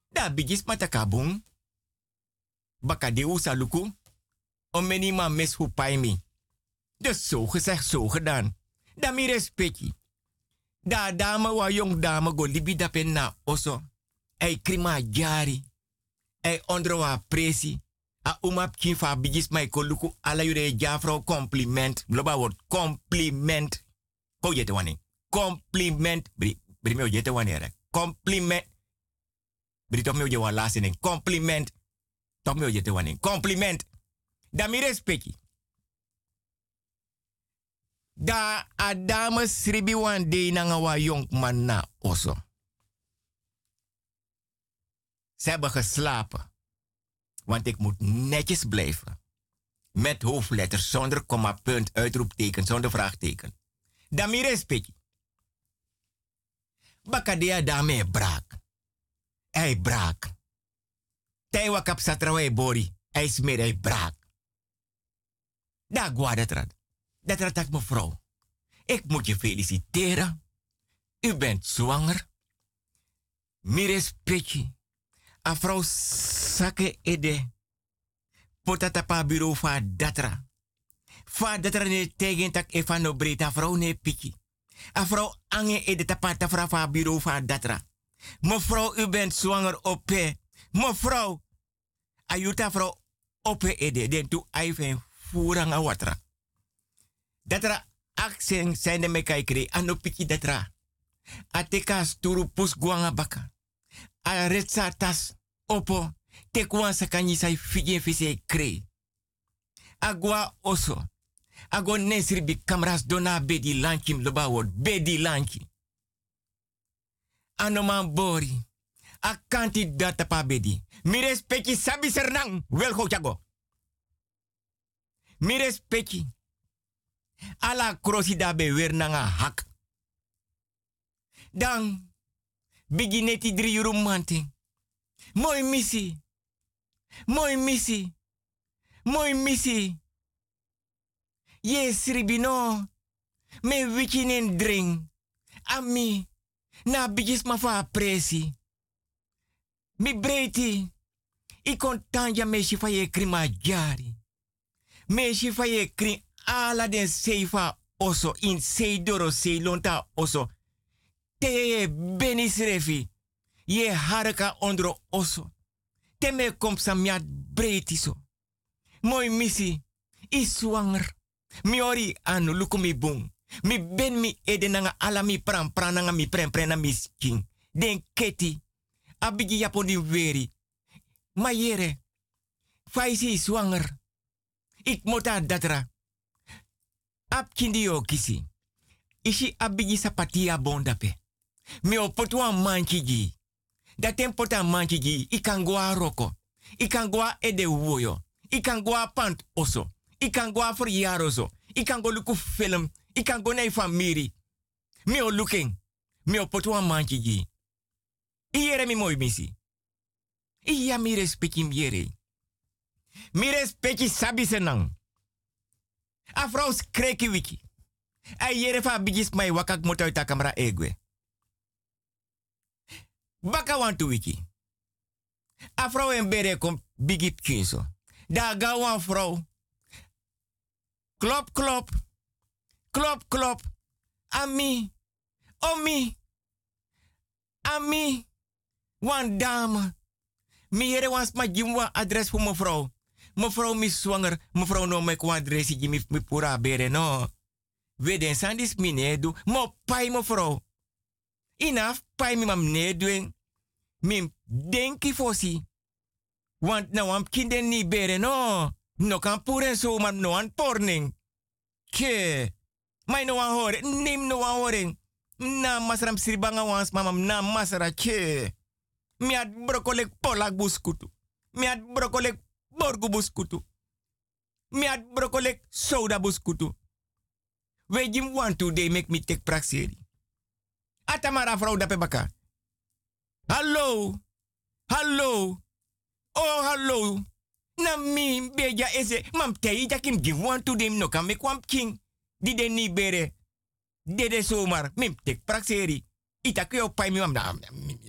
Da bigisma takabung. Baka de usa luku. Om meni ma mes hupai mi. Dus zo gezegd, zo gedaan. Da mi respecti. Da dame wa jong dame go libi dape na oso. Ei krima jari. Ei ondro wa presi. A umap kin fa luku ala yure jafro compliment. Loba word compliment. Ko yete wani. Compliment. Bri, bri me yete wani. Compliment. Bri toch me oje wan ding. Compliment. Toch me te wani. Compliment. Da mi respecti. Da adame sribi wan de nanga wa man na oso. Ze hebben geslapen. Want ik moet netjes blijven. Met hoofdletters, zonder komma, punt, uitroepteken, zonder vraagteken. Dami respecti. Bakadea dame braak. Hij braak. Taiwa kap satrawe bori. Hij smeer hij braak. Da gwa dat rad. Dat rad ik mevrouw. Ik moet je feliciteren. U bent zwanger. Mi respecti. A vrouw sake ede. Potata pa bureau fa datra. Fa datra ne tegen tak e no breta vrouw ne piki. A vrouw ange ede tapa tafra fa bureau fa datra. Mevrouw, u bent zwanger op Mevrouw, ayuta vrouw op ede. Den tu aifen furanga watra. Datra aksen zijn de mekai kre. Ano piki datra. Ateka sturu pus guanga. A retsa tas opo. Tekwan sakanyi sai fige fise kre. Agua oso. Ago nesri bi kamras dona bedi lankim loba word. Bedi lanki. Anoman bori. A kanti data pa bedi. Mi sabi sernang. Wel go chago. Mi. Ala krosi da be weer nanga hak. Dan. Bigineti drie euro manting. Mooi missie. Mooi missie. Mooi missie. Yes, ribino. Me wikinin drink. Ami. Na bigis ma fa presi. Mi breiti. I kontanja me si fa ye krima jari. Me si fa ye kri ala den seifa oso in seidoro seilonta oso. Te benis refi. Ye haraka ondro oso. Te me kom breiti so. Moi misi. I swanger. Mi ori anu lukumi bung. Mi ben mi ede nanga ala mi pran pran nanga mi pren pren mi skin. den keti, a bigi japon di weri. Ma yere, faisi zwanger. Ik mota datra. Ap kindi yo kisi. Ishi abigi sapatia bondape. Me o potwa manchigi. Dat tem pota manchigi. Ikangwa roko. Ikangwa ede woyo. Ikangwa pant oso. Ikangwa verjaren zo. Ikangwa luku film. Ikangwa nei famiri. Me o looking. Me o potwa manchigi. Iere mi moi misi. Iya mi respecti miere. Mi respecti sabi senang. A vrouw wiki. A yere fa bigis mai wakak moto uit kamera egwe. Baka wantu wiki. A vrouw en bere kom bigip kinso. Da ga wan. Klop, klop. Klop, klop. Ami. Omi. Ami. Wan dame. Mi yere wans ma jimwa adres voor mevrouw. Mevrouw mi zwanger. Mevrouw no me kwa adres mi, mi pura bere no. We den sandis mi nedu. Mo pai mevrouw. Inaf pai mi mam neduen. Mim denki fosi. Want na wam kinden ni bere no. No kan puren so man no porning. Ke. Mai no an hore. Nim no an. Na masram siribanga wans mamam na masara ke. Mi at brokolek polak buskutu. Mi at brokolek borgu buskutu. Mi at brokolek soda buskutu. We jim want to they make me take praxeri. Atamara vrouw dape baka. Hallo. Hallo. Oh, hallo. Na mi beja ese. Mam tei jakim jim want to them no kan me kwam king. Di de ni bere. Dede zomaar. Mim tek praxeri. Ita kyo pai mi mam na.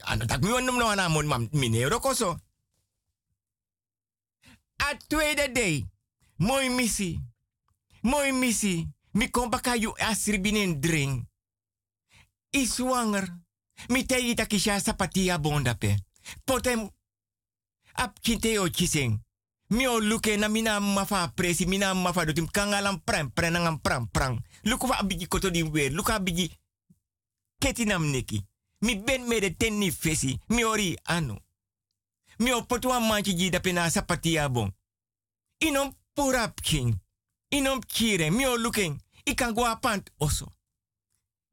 Ano tak mi wanum no anamon mam minero koso. A tweede day. Mooi missie. Mooi missie. Mi kom baka yu asribinin drink. I zwanger. Mi te ita kisha sapatia bonda pe. Potem. Ap kinte. Mi o luke na mina mafa presi mina mafa dotim kangalam pram prenangam pram pram. Luku fa abigi koto di weer. Luka abigi ketinam neki. Mi ben me de tenni fesi. Mi ori anu. Mi o potwa manchi ji da pena sapatia. Inom purap king. Inom kire. Mi o looking. Ikan gwa pant oso.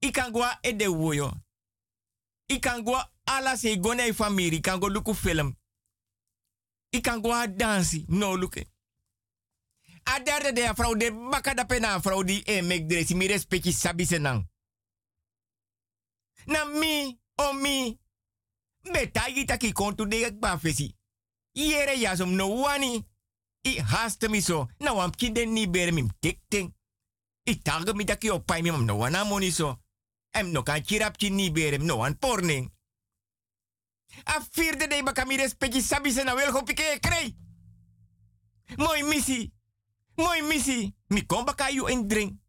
Ikan gwa ede woyo. Ikan gwa ala se gone famiri. Ikan go luku film. Ikan gwa dansi. No luke. A derde de vrouw de baka da pena vrouw di e mek dresi. Mi respecti sabi senang. Na mi, o mi. Beta yita ki kontu de. Yere yasom no wani. I haste mi so. Na wam kinden ni bere mim tik ting. I tagge mi daki op pai mi mam no wana moni so. Em no kan kirap ki ni bere no an porning. A vierde de baka mi respecti sabi se na wel pike krei. Mooi missie. Mooi missie. Mi kom baka en drink.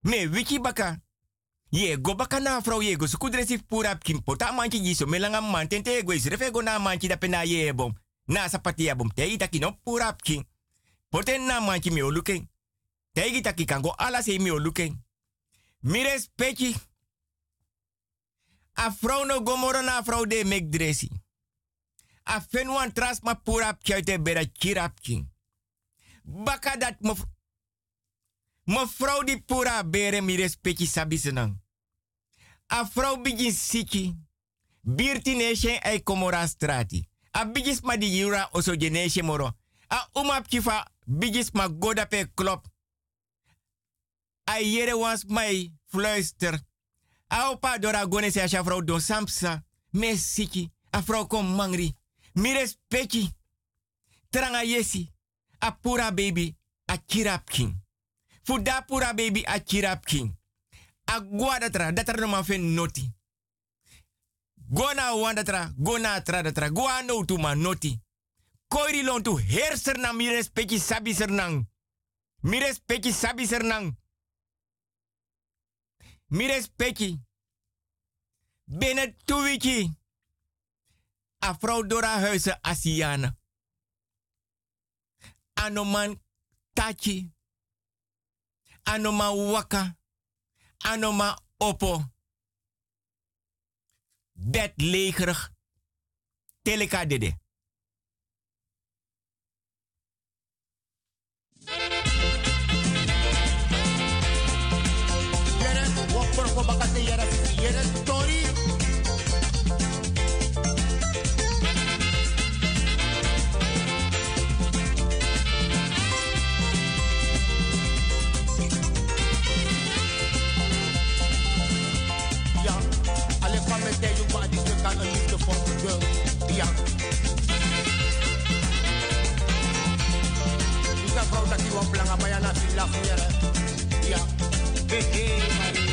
Me wiki baka. Ye go baka na vrouw ye go sukudresi pura kim pota manchi jiso melanga manten te go isrefe go na manchi da pena ye bom. Na sapati bom te ita kino pura. Poten na manchi mi oluken. Te ita ki kango ala se mi oluken. Mi. A no gomoro na vrouw de mek dresi. A fenwan tras ma pura kjute bera king. Baka dat me Mevrouw die pura bere mi respecti sabi senang. A vrouw siki. Birti nation ay komora strati. A bigis ma di yura oso moro. A umap kifa bigis ma goda pe klop. A yere wans mai fluister. A opa dora gone se a vrouw don samsa. Me siki. A mangri. Mi respecti. Tranga yesi. A pura baby. A kirap king. Fuda pura baby a kirap king. A gwa datra, datra no ma noti. Gona wan datra, gona tra datra, gwa no tu ma noti. Koiri lon tu herser na mi sabi sernang. Mi respecti sabi sernang. Mires peki. Binnen twee Afrouw Dora Huizen Asiana. Anoman Tachi. Anoma Waka. Anoma Oppo. Bedlegerig. Teleka dede. Maria. Ika fauta kiwa planga bayana sila fuyere. Ya, yeah. hehe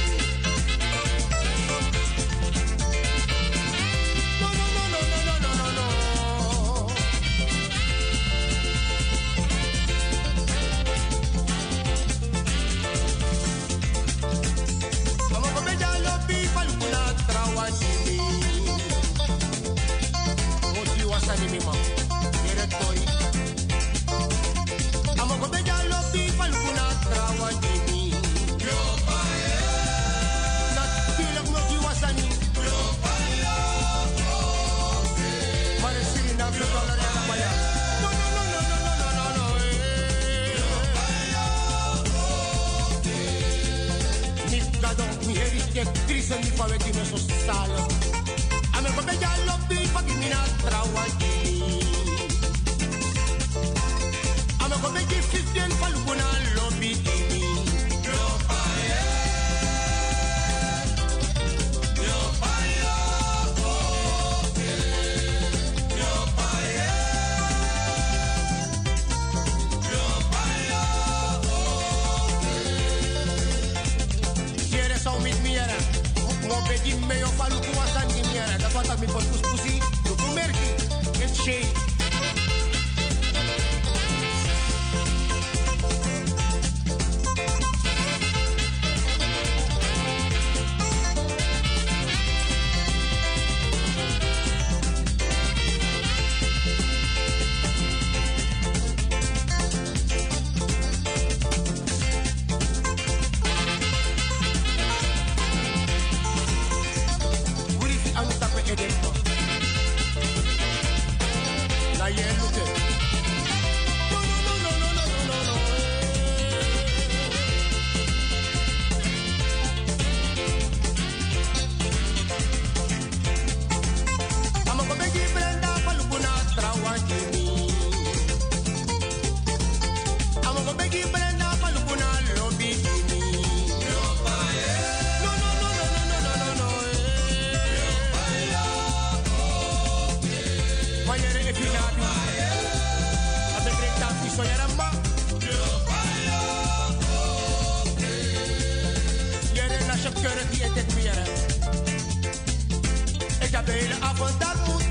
send me for a me social. I'm lo baby, I love the fucking me beira a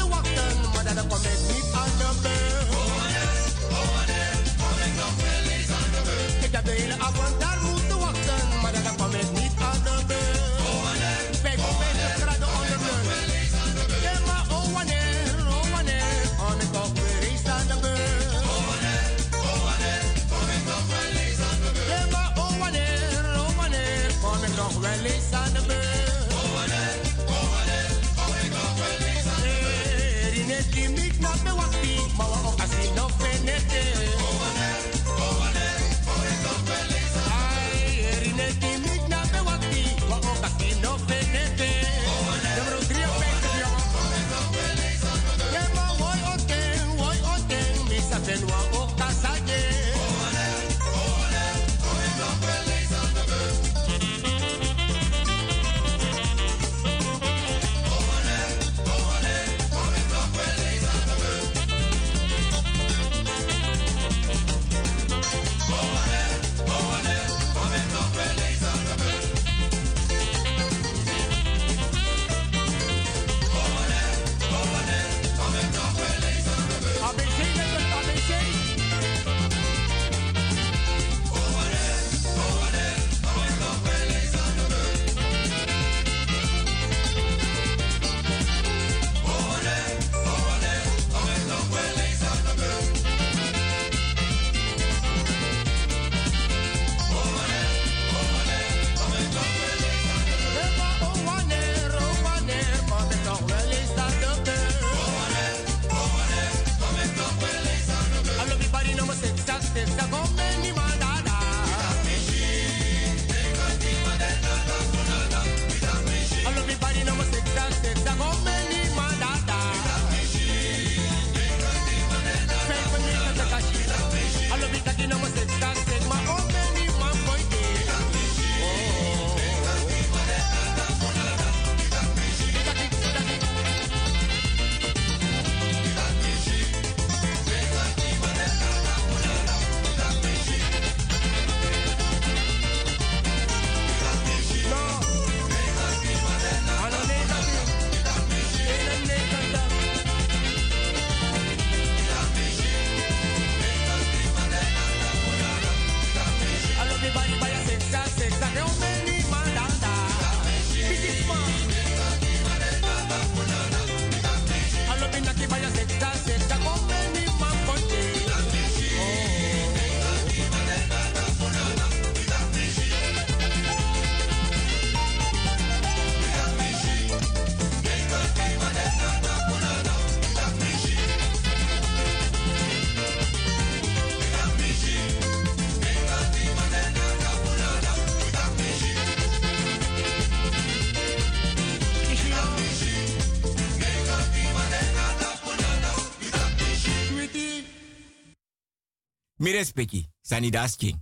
Mi respecti, sani das king.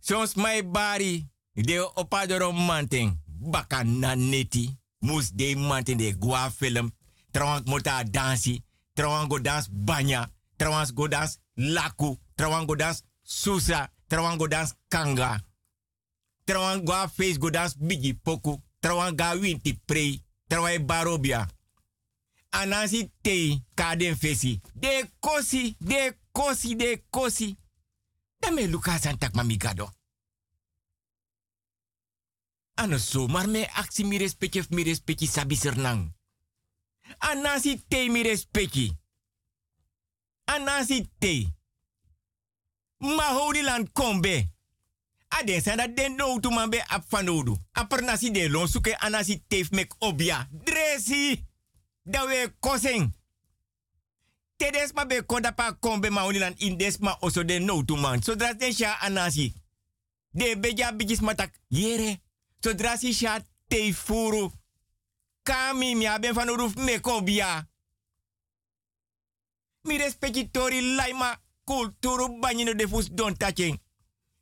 Soms mai bari, de opadoro manting, baka na neti, mus de manting de gua film, trouwens mota dansi, trouwens go dans banya, trouwens go dans laku, trouwens go dans susa, trouwens go dans kanga, trouwens face go dans bigi poku, trouwens ga winti prei, trouwens barobia. Anansi te kaden fesi, de kosi, de kosi, de kosi. Dame Lucas en tak mamigado. Ano so, maar me aksi mi respecti of mi. Anasi te mi respecti. Anasi te. Ma lan kombe. Aden san dat den no tu ap. Aper nasi de lon suke anasi mek obia. Dresi. Da we koseng. Tedes ma be konda pa kombe ma unilan indes ma oso de no tu man. Zodra den sha anasi. De beja bijis matak. Yere. Zodra si sha te furu. Kami mi aben uruf me kobia. Mi respecti tori laima kulturu banyino de fus don taking.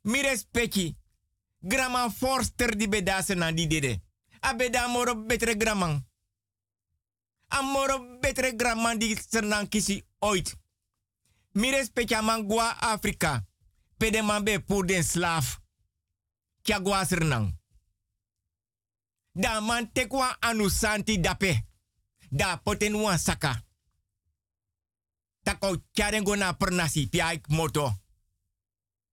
Mi respecti. Graman forster di bedase na dede. Abeda moro betre graman. Amoro betre graman di senang kisi ooit. Mi respecti amangua Afrika. Pede man be pour den slaaf. Kya gwa sernang. Da man tekwa anu santi dape. Da poten wan saka. Tako kyarengo na pernasi pia moto.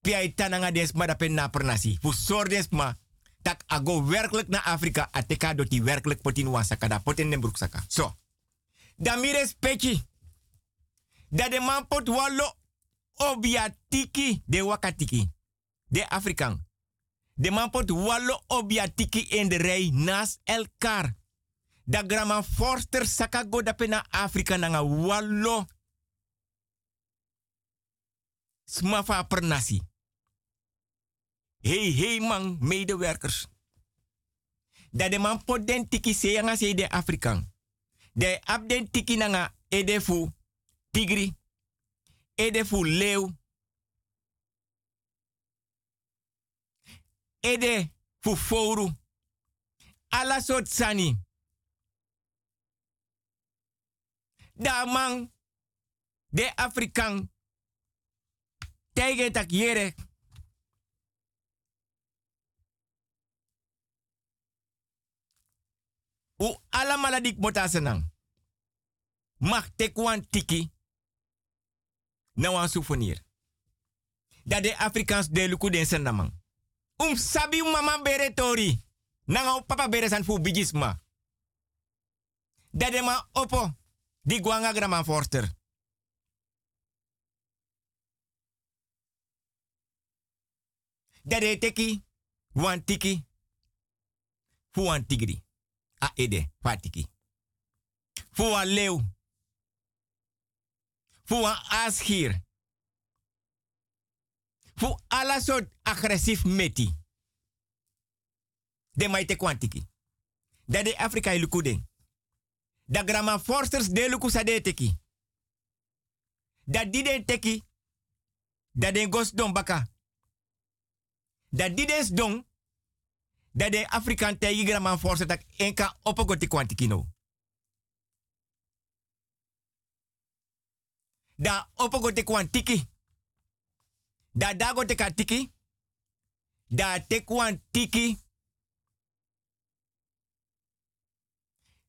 Pia tananga des ma dape na pernasi. Fu sordes ma. Tak ago werkelijk naar Afrika. Ateka doti werkelijk potin wan saka. Da poten den broek. So. Da mi respecti. Da de man pot wallo obiatiki de wakatiki. De Afrikaan. De man pot wallo obiatiki in de rij naast elkaar. Da grama forster saka go da pena Afrika nanga wallo. Smafa per nasi. Hey, hey man, medewerkers. Da de man pot den tiki se yanga se de Afrikaan. De ap den tiki nanga edefu tigri. Edefu leeuw. Ede fu foru. Alla soort sani. Da man de Afrikaan tegen tak. U ala maladik mota senang. Mag tekwan tiki na wan souvenir. Dat de Afrikaans de luku den senamang. Um sabi mama bere tori. Papa bere san fu bigisma. De ma opo. Di guanga grama forster. Dat de teki. Wan tiki. Fu wan tigri. A ede. Fa tiki. Fu wan leeuw. Wan aasgier. Fu alla soort agressief meti. De maite kwantiki. Dat de Afrika ilukuding. Da grama forsters de luku sa de teki. Dat die teki. Dat de gos don baka. Dat die don. Dat de Afrikaan tegi grama forster tak enka opogoti kwantiki no. Da opogoti kwantiki. Da dago te tiki. Da te tiki.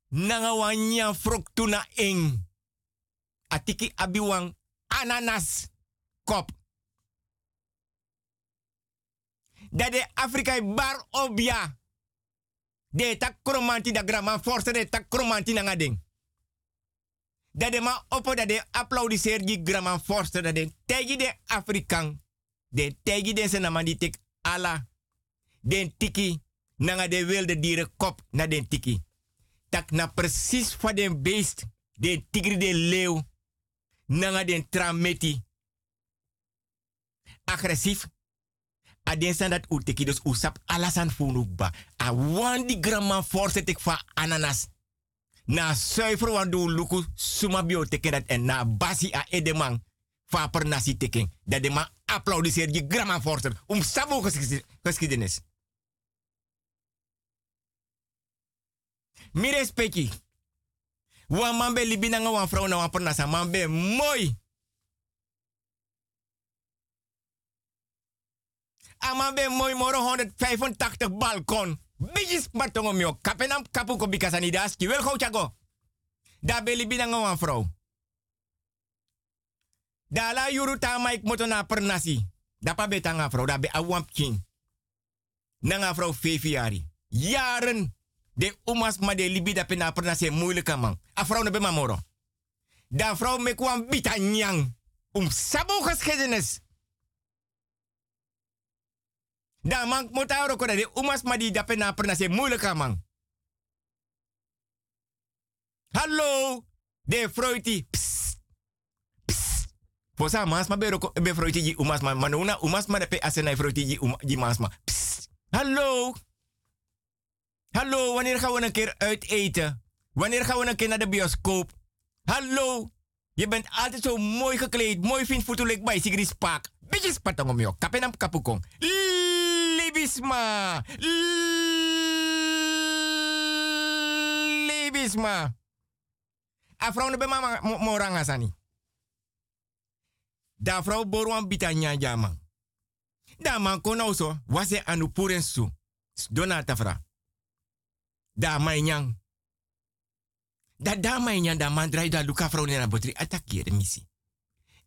Nanga wanya fruktuna ing. Atiki abiwang ananas kop. Da de Afrika bar obia. De tak kromanti da grama forse de tak kromanti nanga ding. Dat de ma oppo dat de applaudisseer die grama forse dat de tegi de Afrikaan. De tegi de senama die tik ala. Den tiki nanga de wilde dieren kop na den tiki. Tak na precies van den beest. Den tigri de leeuw. Nanga den trameti. Agressief. A den san dat u tiki dus usap alasan funukba. A wan di forse tik van ananas. Na zuiver wan do luku suma bio teken dat en na basi a edemang. fa nasi teken. Dat de ma applaudisseer je grama forster. Om sabo geschiedenis-. Mi respecti. Wan man be libi nanga wan vrouw na wan per nasa. Man be mooi. A man be mooi moro 185 balkon. Bijis matongo mio. Kapenam kapu ko bikasani das. Ki wel gauw chago. Da be libi nanga wan vrouw. Da la yuru ta maik moto per nasi. Da pa beta nga vrouw. Da be awamp king. Nanga vrouw fefiari. Jaren. De umas ma de libi da pena per nasi moeilijke man. A vrouw ne be mamoro. Da vrouw me kwam bita nyang. Um sabo geschiedenis. Da man moet houden ko de umas ma di da pena per nasi moeilijke man. Hallo. De vrouwti. Posa mas ma bero be froiti ji umas ma manuna umas ma de pe asena froiti ji ji mas ma. Psst. Hallo. Hallo, wanneer gaan we een keer uit eten? Wanneer gaan we een keer naar de bioscoop? Hallo. Je bent altijd zo mooi gekleed, mooi vindt voetelijk bij Sigrid Spaak. Beetje om jou. Kapenam kapukong. Libisma. Libisma. Afrouw ne be mama moranga sani. Da vrouw borwan bitanya jama. Da man kono so wase anu puren su. Dona tafra. Da mai nyang. Da da mai nyang da man drai da luka vrouw nena botri attaquer misi.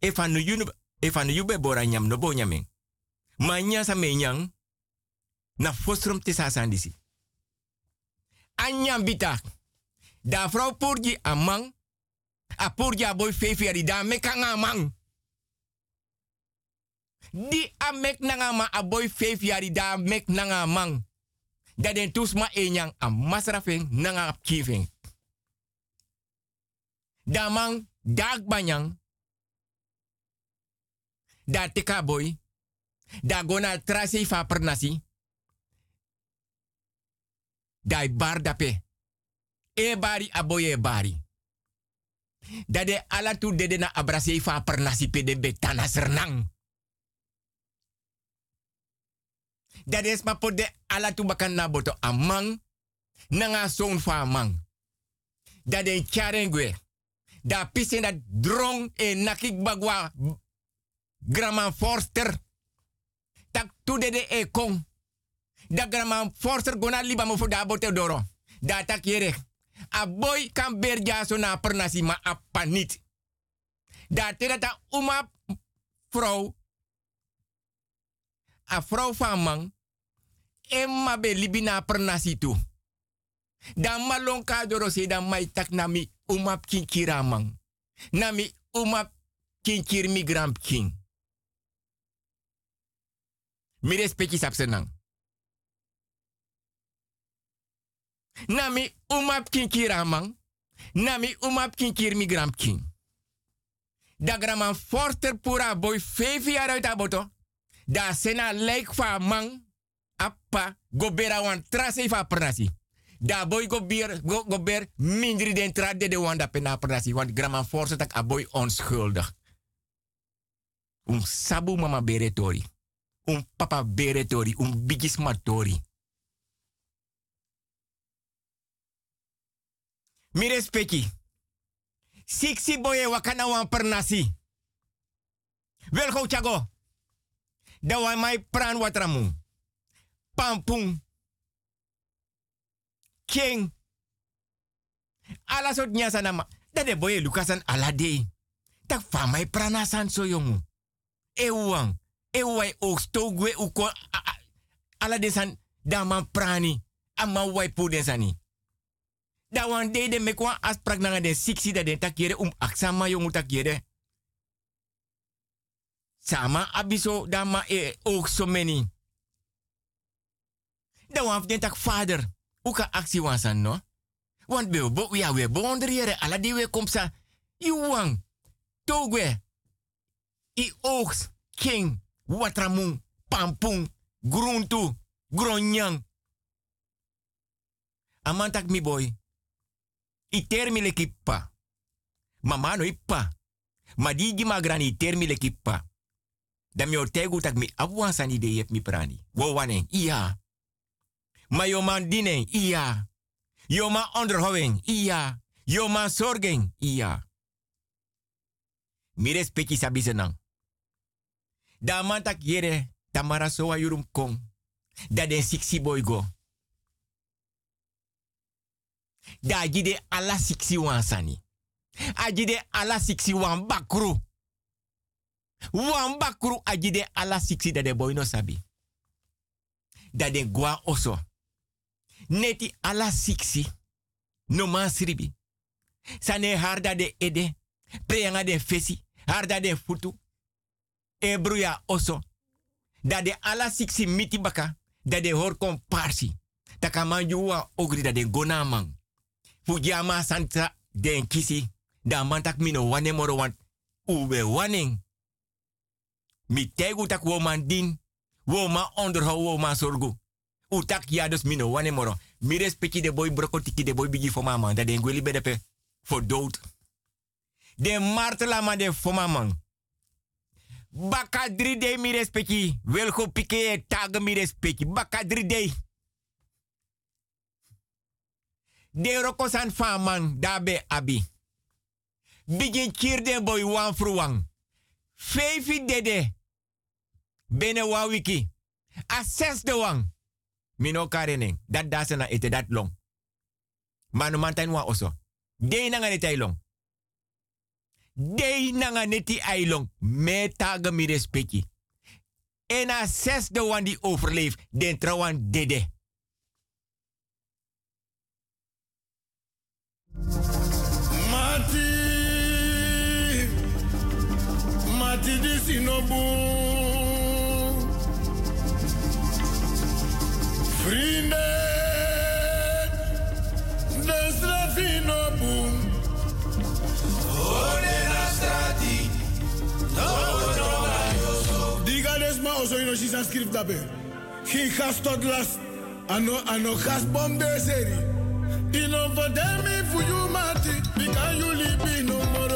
E fan nu yunu e fan nu yube bora nyam no bo nyameng. Manya sa me nyang na fostrum te sa sandisi. Anyam bita. Da vrouw purgi amang. A purgi a boy fefi da mekanga amang. Di a mek nanga ma boy fefi ari da mek nanga mang. Da den tus ma enyang a masrafeng nanga ap kiveng. Da mang dag banyang. Da teka boy. Da gona trasi fa pernasi. Da bar dape. E bari a boy e bari. Da de ala tu dede na abrase fa pernasi pe de betana sernang. Dat is maar voor de ala tu bakan na boto amang. Nanga zoon van amang. Dat de charengwe. Da pisen dat drong e nakik bagwa. Grama forster. Tak tu de de e kong. Da grama forster gona liba mo da bote doro. Da tak yere. A boy kan berja so na pernasi ma a panit. Da tera uma vrouw a vrouw van man, emma be libina per nasi tu. Dan malon ka doro se mai tak nami umap kinkira man. Nami umap kinkir migrant king. Mi respecti sap Nami umap kinkira man. Nami umap kinkir migrant king. Dagraman forster pura boy fevi jaar aboto da sena lijk fa man appa go bera wan trase fa pernasi. Da boy go ber go, go ber mindri den trade de wanda pena pernasi want grama force tak a boy onschuldig. Un sabu mama beretori. Un papa beretori, un bigis Mi respecti. Siksi boye wakana wan pernasi. Wel go chago da wa mai pran watramu. Pampung. King. Ala sot nyasa nama. Boye lukasan ala de. Tak fa mai pranasan so yongu. Ewang. Ewai okstogwe uko. Ala de san daman prani. Ama wai puden sani. Da wan de de mekwa asprak nanga de siksi da den takiere um aksama. Sama abiso dama e ook so many. Dan waf den tak vader. Uka actie wansan no? Want we bo ja we bondriere ala die we komsa. Iwang. Togwe. I oogst. King. Watramung. Pampung. Gruntu. Gronyang. Amantak mi boy. I termi leki pa. Mama no ipa. Ma di gi ma grani termi le kipa. Dan mi o tegu tak mi abuan sani de yep mi prani. Wo wane, iya. Ma yo man dine, iya. Yo man onderhouding, iya. Yo man zorgen, iya. Mi respecti sabi senang. Da man tak yere, tamara soa yurum kong. Da den siksi boy go. Da ala siksi wan sani. Ala siksi wan bakru. Wan bakru ajide ala siksi da de boy no sabi. Da de gwa oso. Neti ala siksi. No man sribi. Sane harda de ede. Preyanga de fesi. Harda de futu. E bruya oso. Da de ala siksi miti baka. Da de hor kon parsi. Taka man juwa ogri da de Fujama santa den kisi. Da man tak mino wane moro want. Uwe waning. Mi tegu tak wo man din. Wo man onderhou wo man sorgu. Utak ya dus mino wane moro. Mi respecti de boy broko tiki de boy bigi for mama. Da den gweli bedepe. For dood. De martela ma de for mama. Baka 3 day mi respecti. Pike tag mi respecti. Baka 3 day. De roko san faman dabe abi. Bigin kirden boy wan fruwang. Feifi dede. Bene wa wiki. A de wang. Mino karening. Dat dasena ete dat long. Manu mantain wa oso. Dei nanga neti ailong. Dei nanga neti ailong. Mi. En a de wan die overleef. Den trouwan dede. Mati, mati di sinobu. Vrienden, de strafinobu. Ode na strati, no trova Diga desma oso ino si skrif dabe. Geen gas tot last, ano ano gas bom de serie. For them for you because you live in no more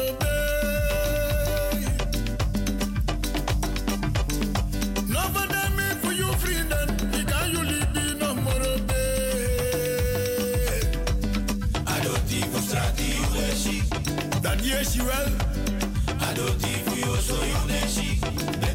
No for them for you friend, because you live in no more I don't even start you neshi. Dat yes you well. I don't even you so you neshi.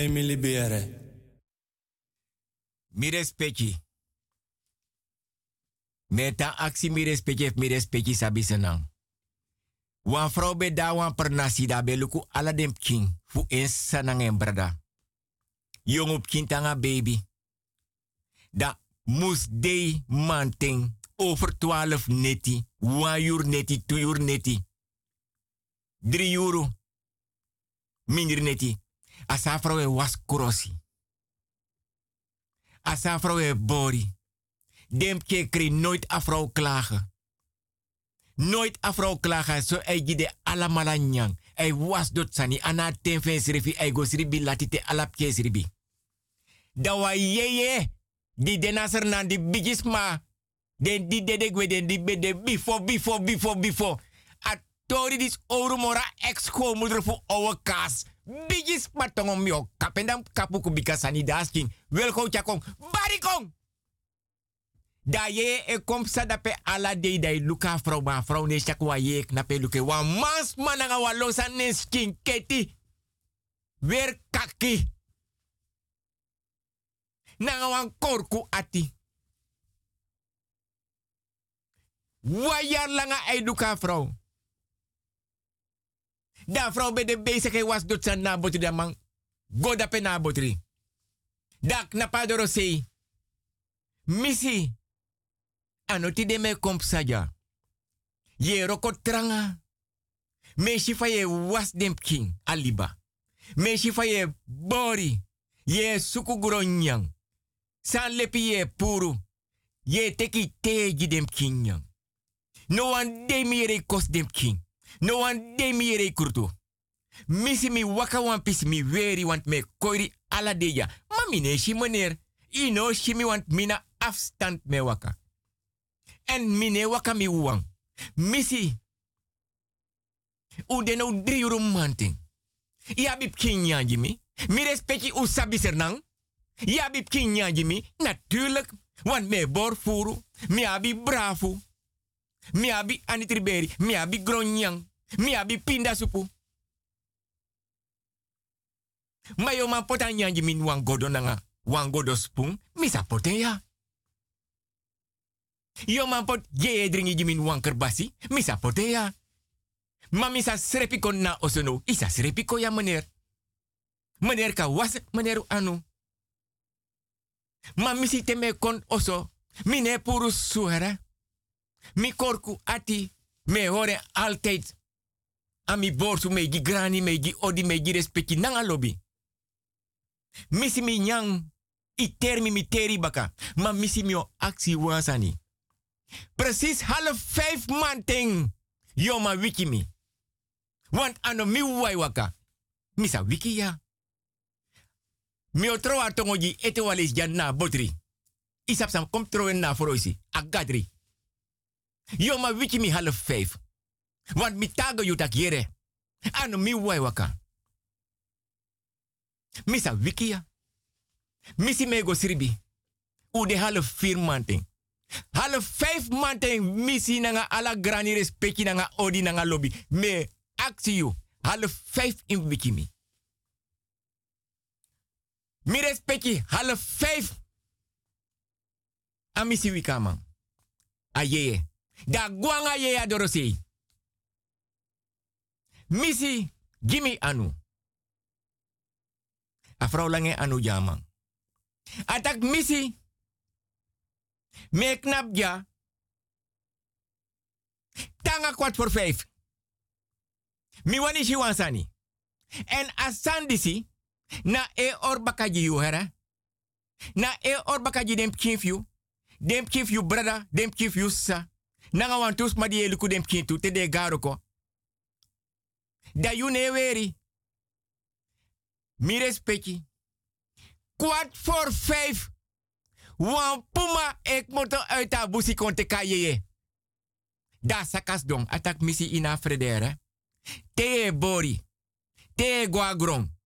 e mi libere. Mi respecti. Neta aksi mi respecti mi respecti sabi senang. Wan vrouw be da wan per nasi da be luku ala dem king fu ens sanang en brada. Jong op kin tanga baby. Da mus dei manteng over 12 neti, wan uur neti, twee uur neti. Drie euro. Minder neti. Asafro was krosi. Asafro bori. Demke kri nooit afro klagen. Nooit afro klagen. Zo eigi de malanyang. nyang. Ei was dot sani. Ana tenfen srifi. Ei go sribi latite alapke sribi. Dawa yeye. Di denasar nan di bigisma. Den di dede gwe den di bede before, before, before, before. Atori dis orumora ex-schoolmoeder voor ouwe kas bigis patongom yo kapendam kapuku bika sanidasking welko chakong barikong! Da ye e kom sa da pe ala de dai luka fro ma fro ne chakwa na pe luke. Wa mas mananga wa ne skin keti. Wer kaki. Nanga wan korku ati. Wayar langa eduka fro da vrouw bij de bezigheid was doet zijn nabotri dan man. Go da. Dak na padoro sei. Misi. Anoti de me komp saja. Ye roko tranga. Me shifa was dem king aliba. Me shifa ye bori. Ye suku gronyang. San lepi ye puru. Ye teki teji dem king. No one demire kos dem king. No one de mi kurtu. Misi mi waka wan mi weri want me koiri ala deja. Ma mine shi meneer. Ino shi mi want mina afstand me waka. En mine waka mi wang. Misi. U de nou drie uur manting. Mi respecti u sabi sernang. Jimi. Natuurlijk. Want me bor furu. Mi abi bravo. Mi abi anitriberi. Mi abi gronyang. Mi abi pinda supu. Ma yo man pota nyanji min wan godo nanga. Wan godo spoon. Misa poten ya. Yo man pot ye dringi jimin wan kerbasi. Misa poten ya. Ma misa srepiko na osono. Isa srepiko ya meneer. Meneer ka was meneer anu. Ma misi teme kon oso. Mine puru suara. Mi korku ati. Me hore altijd. Ami borsu meji grani meji odi meji respecti nanga lobby. Misi mi nyang. I termi mi teri baka. Ma misi mi o wansani. Precies half vijf manting. Yo ma wiki. Want ano mi wai waka. Misa wiki ya. Mi o troa tongoji ete walis jan na botri. Isap sam kom troen na. Agadri. Yo ma wiki mi half vijf. Want mi tago yutak yere. Ano waka. Misa wiki ya. Misi mego sribi. U de half vier manting. Half vijf manting misi nanga ala grani respecti nanga odi nanga lobby. Me aksi you. Half vijf in wiki mi. Respecti half vijf. Amisi wika man. Ayeye. Da guanga ye adorosei. Misi gimi anu. A vrouw lange anu jaman. Atak misi. Me knap ja. Tanga kwart voor vijf. Mi wani wansani. En asandisi. Na e or bakaji yu hera. Na e or bakaji dem kinfyu. Dem kinfyu brada. Dem kinfyu sa. Nanga wan tus ma die luku dem kintu. Te de garoko. Da ne weri. Mi respecti. Kwart voor vijf. Wan puma ek moto uit a busi konte kayeye. Da sakas dong atak misi ina fredere. Te bori. Te guagron.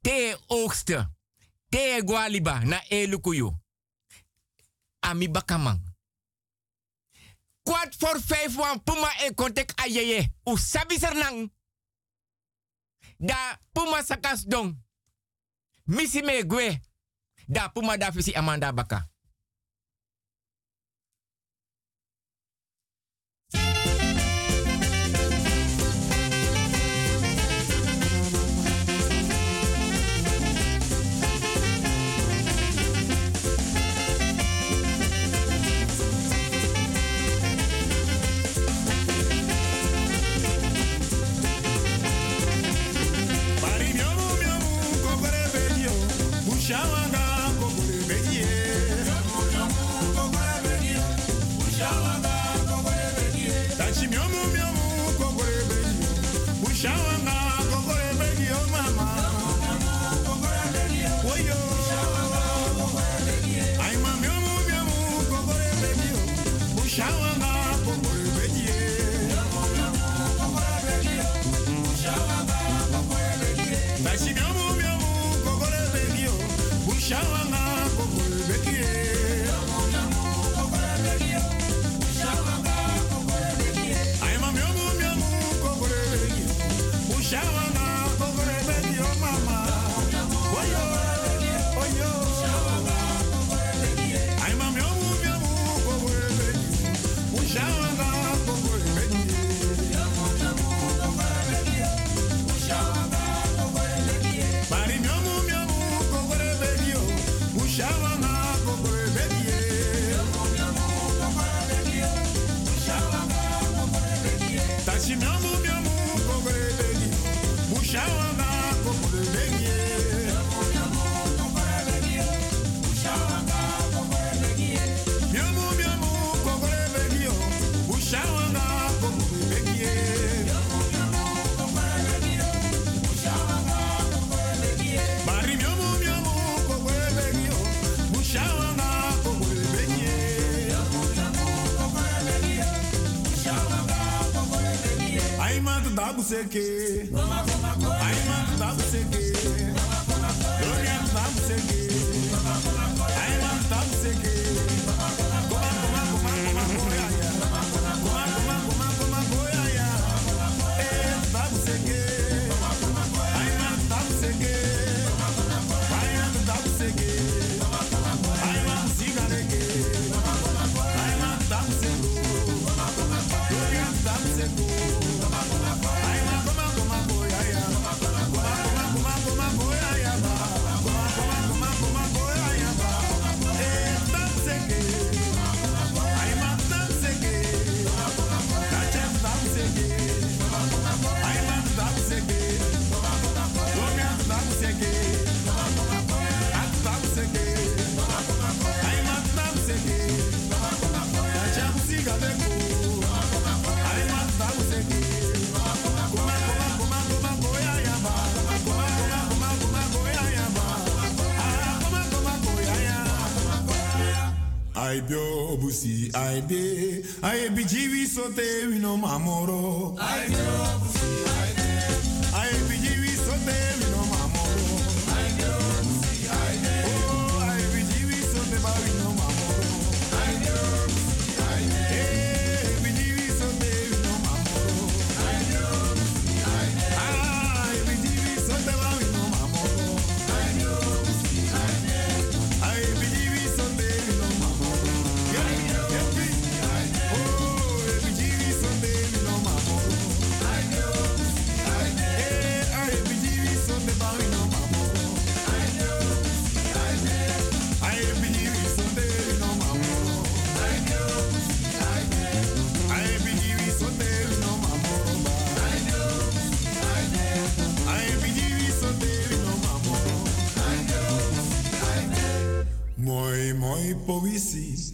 Te oogste. Te gualiba na elukuyu. Ami bakamang. Kwart voor vijf wan puma ek kontek ayeye. Sabi sernang. Da puma sakas dong. Misi me gwe. Da puma da fisi amanda baka. widziałam tabu seke. maar tabu seke. ai bio obusi ai de ai bijiwi sote wino mamoro ai bio obusi ai de ai bijiwi sote wino Mooi, mooi poëzie.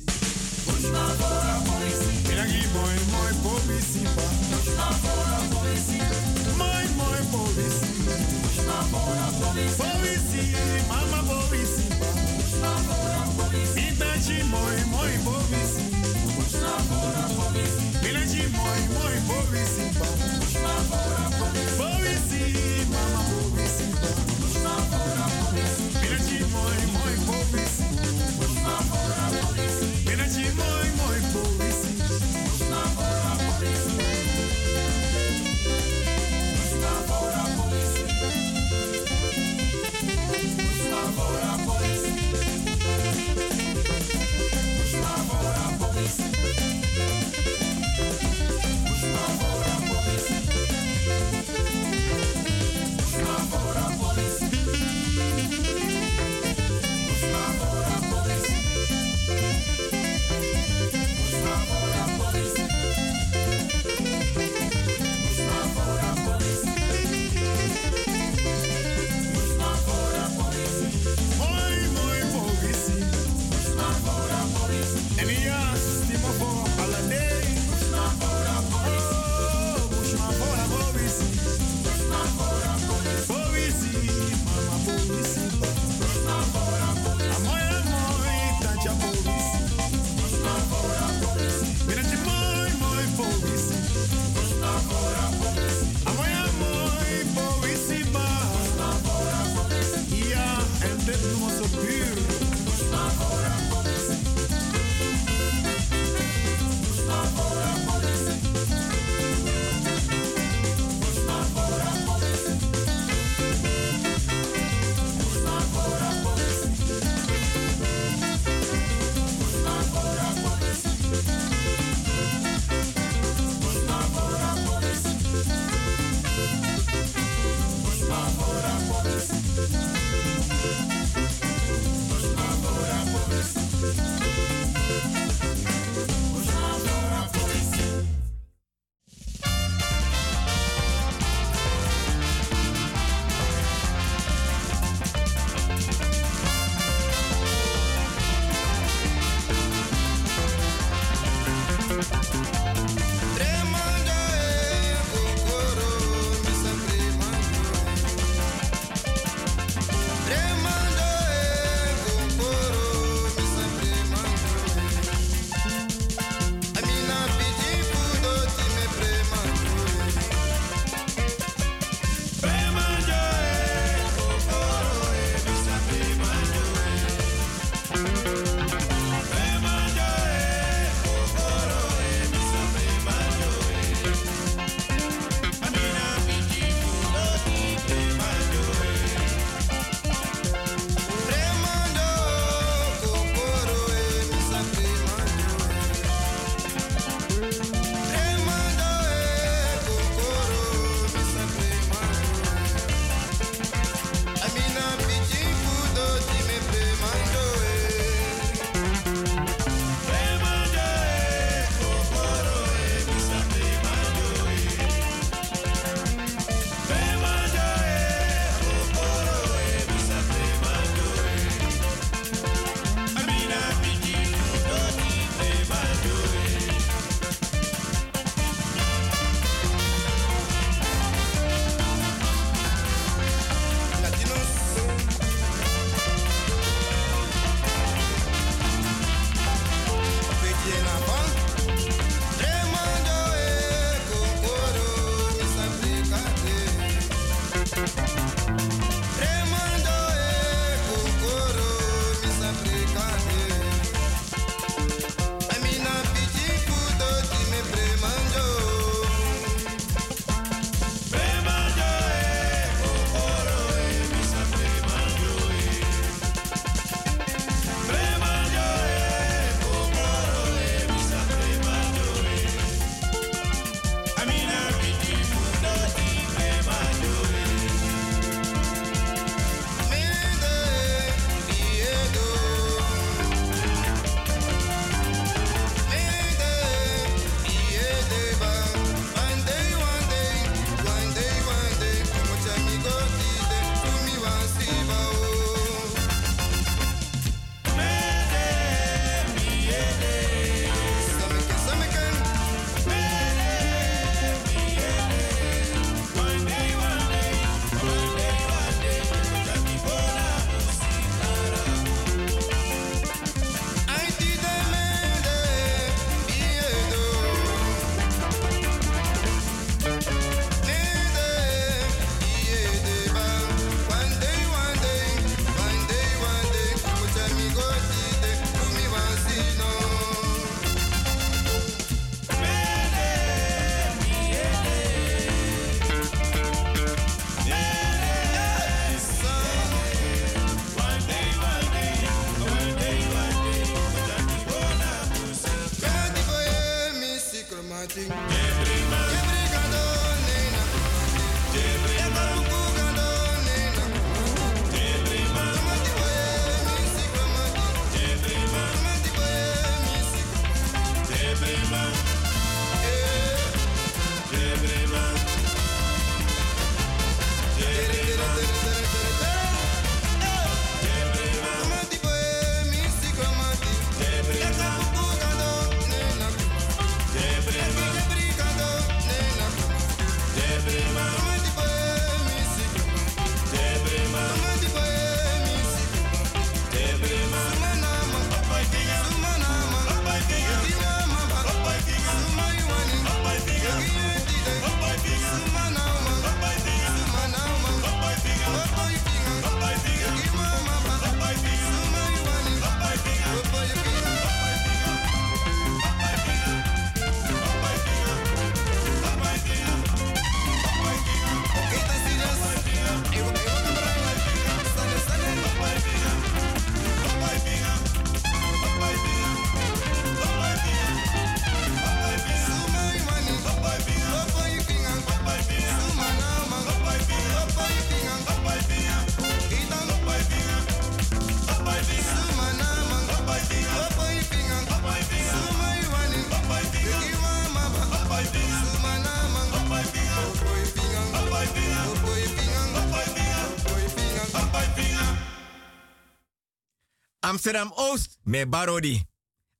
Amsterdam Oost, me barodi.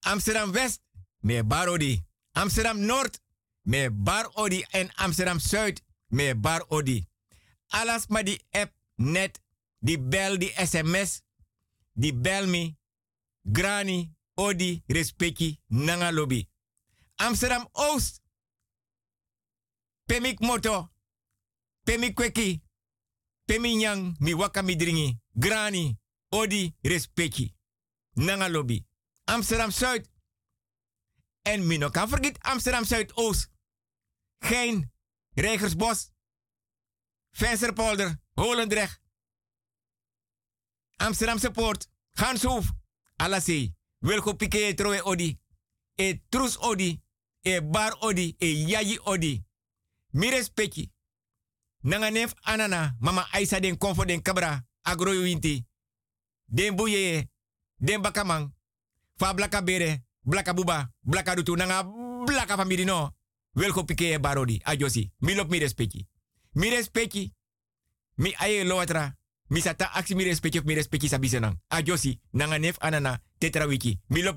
Amsterdam West, me barodi. Amsterdam Noord, me barodi. En Amsterdam Zuid, me barodi. Alas maar die app net, die bel, die sms, die bel me, grani, odi, respecti, nanga lobby. Amsterdam Oost, pemik moto, pemik kweki, pemi nyang, mi waka mi dringi, grani, odi, respecti, nanga lobby. Amsterdam Zuid, en mi no kan vergeet Amsterdam Zuidoost. Geen Rijgersbos, Vensterpolder, Holendrecht, Amsterdamse Poort, Ganshoef, Alasee. Wilgo pike troe odi. E trus odi. E bar odi. E yayi odi. Mi respecti. Nanga nef anana. Mama Aisa den konfo den kabra. Agro. Den buye. Den bakamang. Fa blaka bere. Blaka buba. Blaka dutu. Nanga blaka famiri no. Wilgo pike e bar odi. Ajosi. Mi lop mi respecti. Mi. Mi aye loatra. Mi sata aksi mi respecti of mi respecti sa bisenang. Ajosi. Nanga nef anana. Tetra wiki. Mi lop.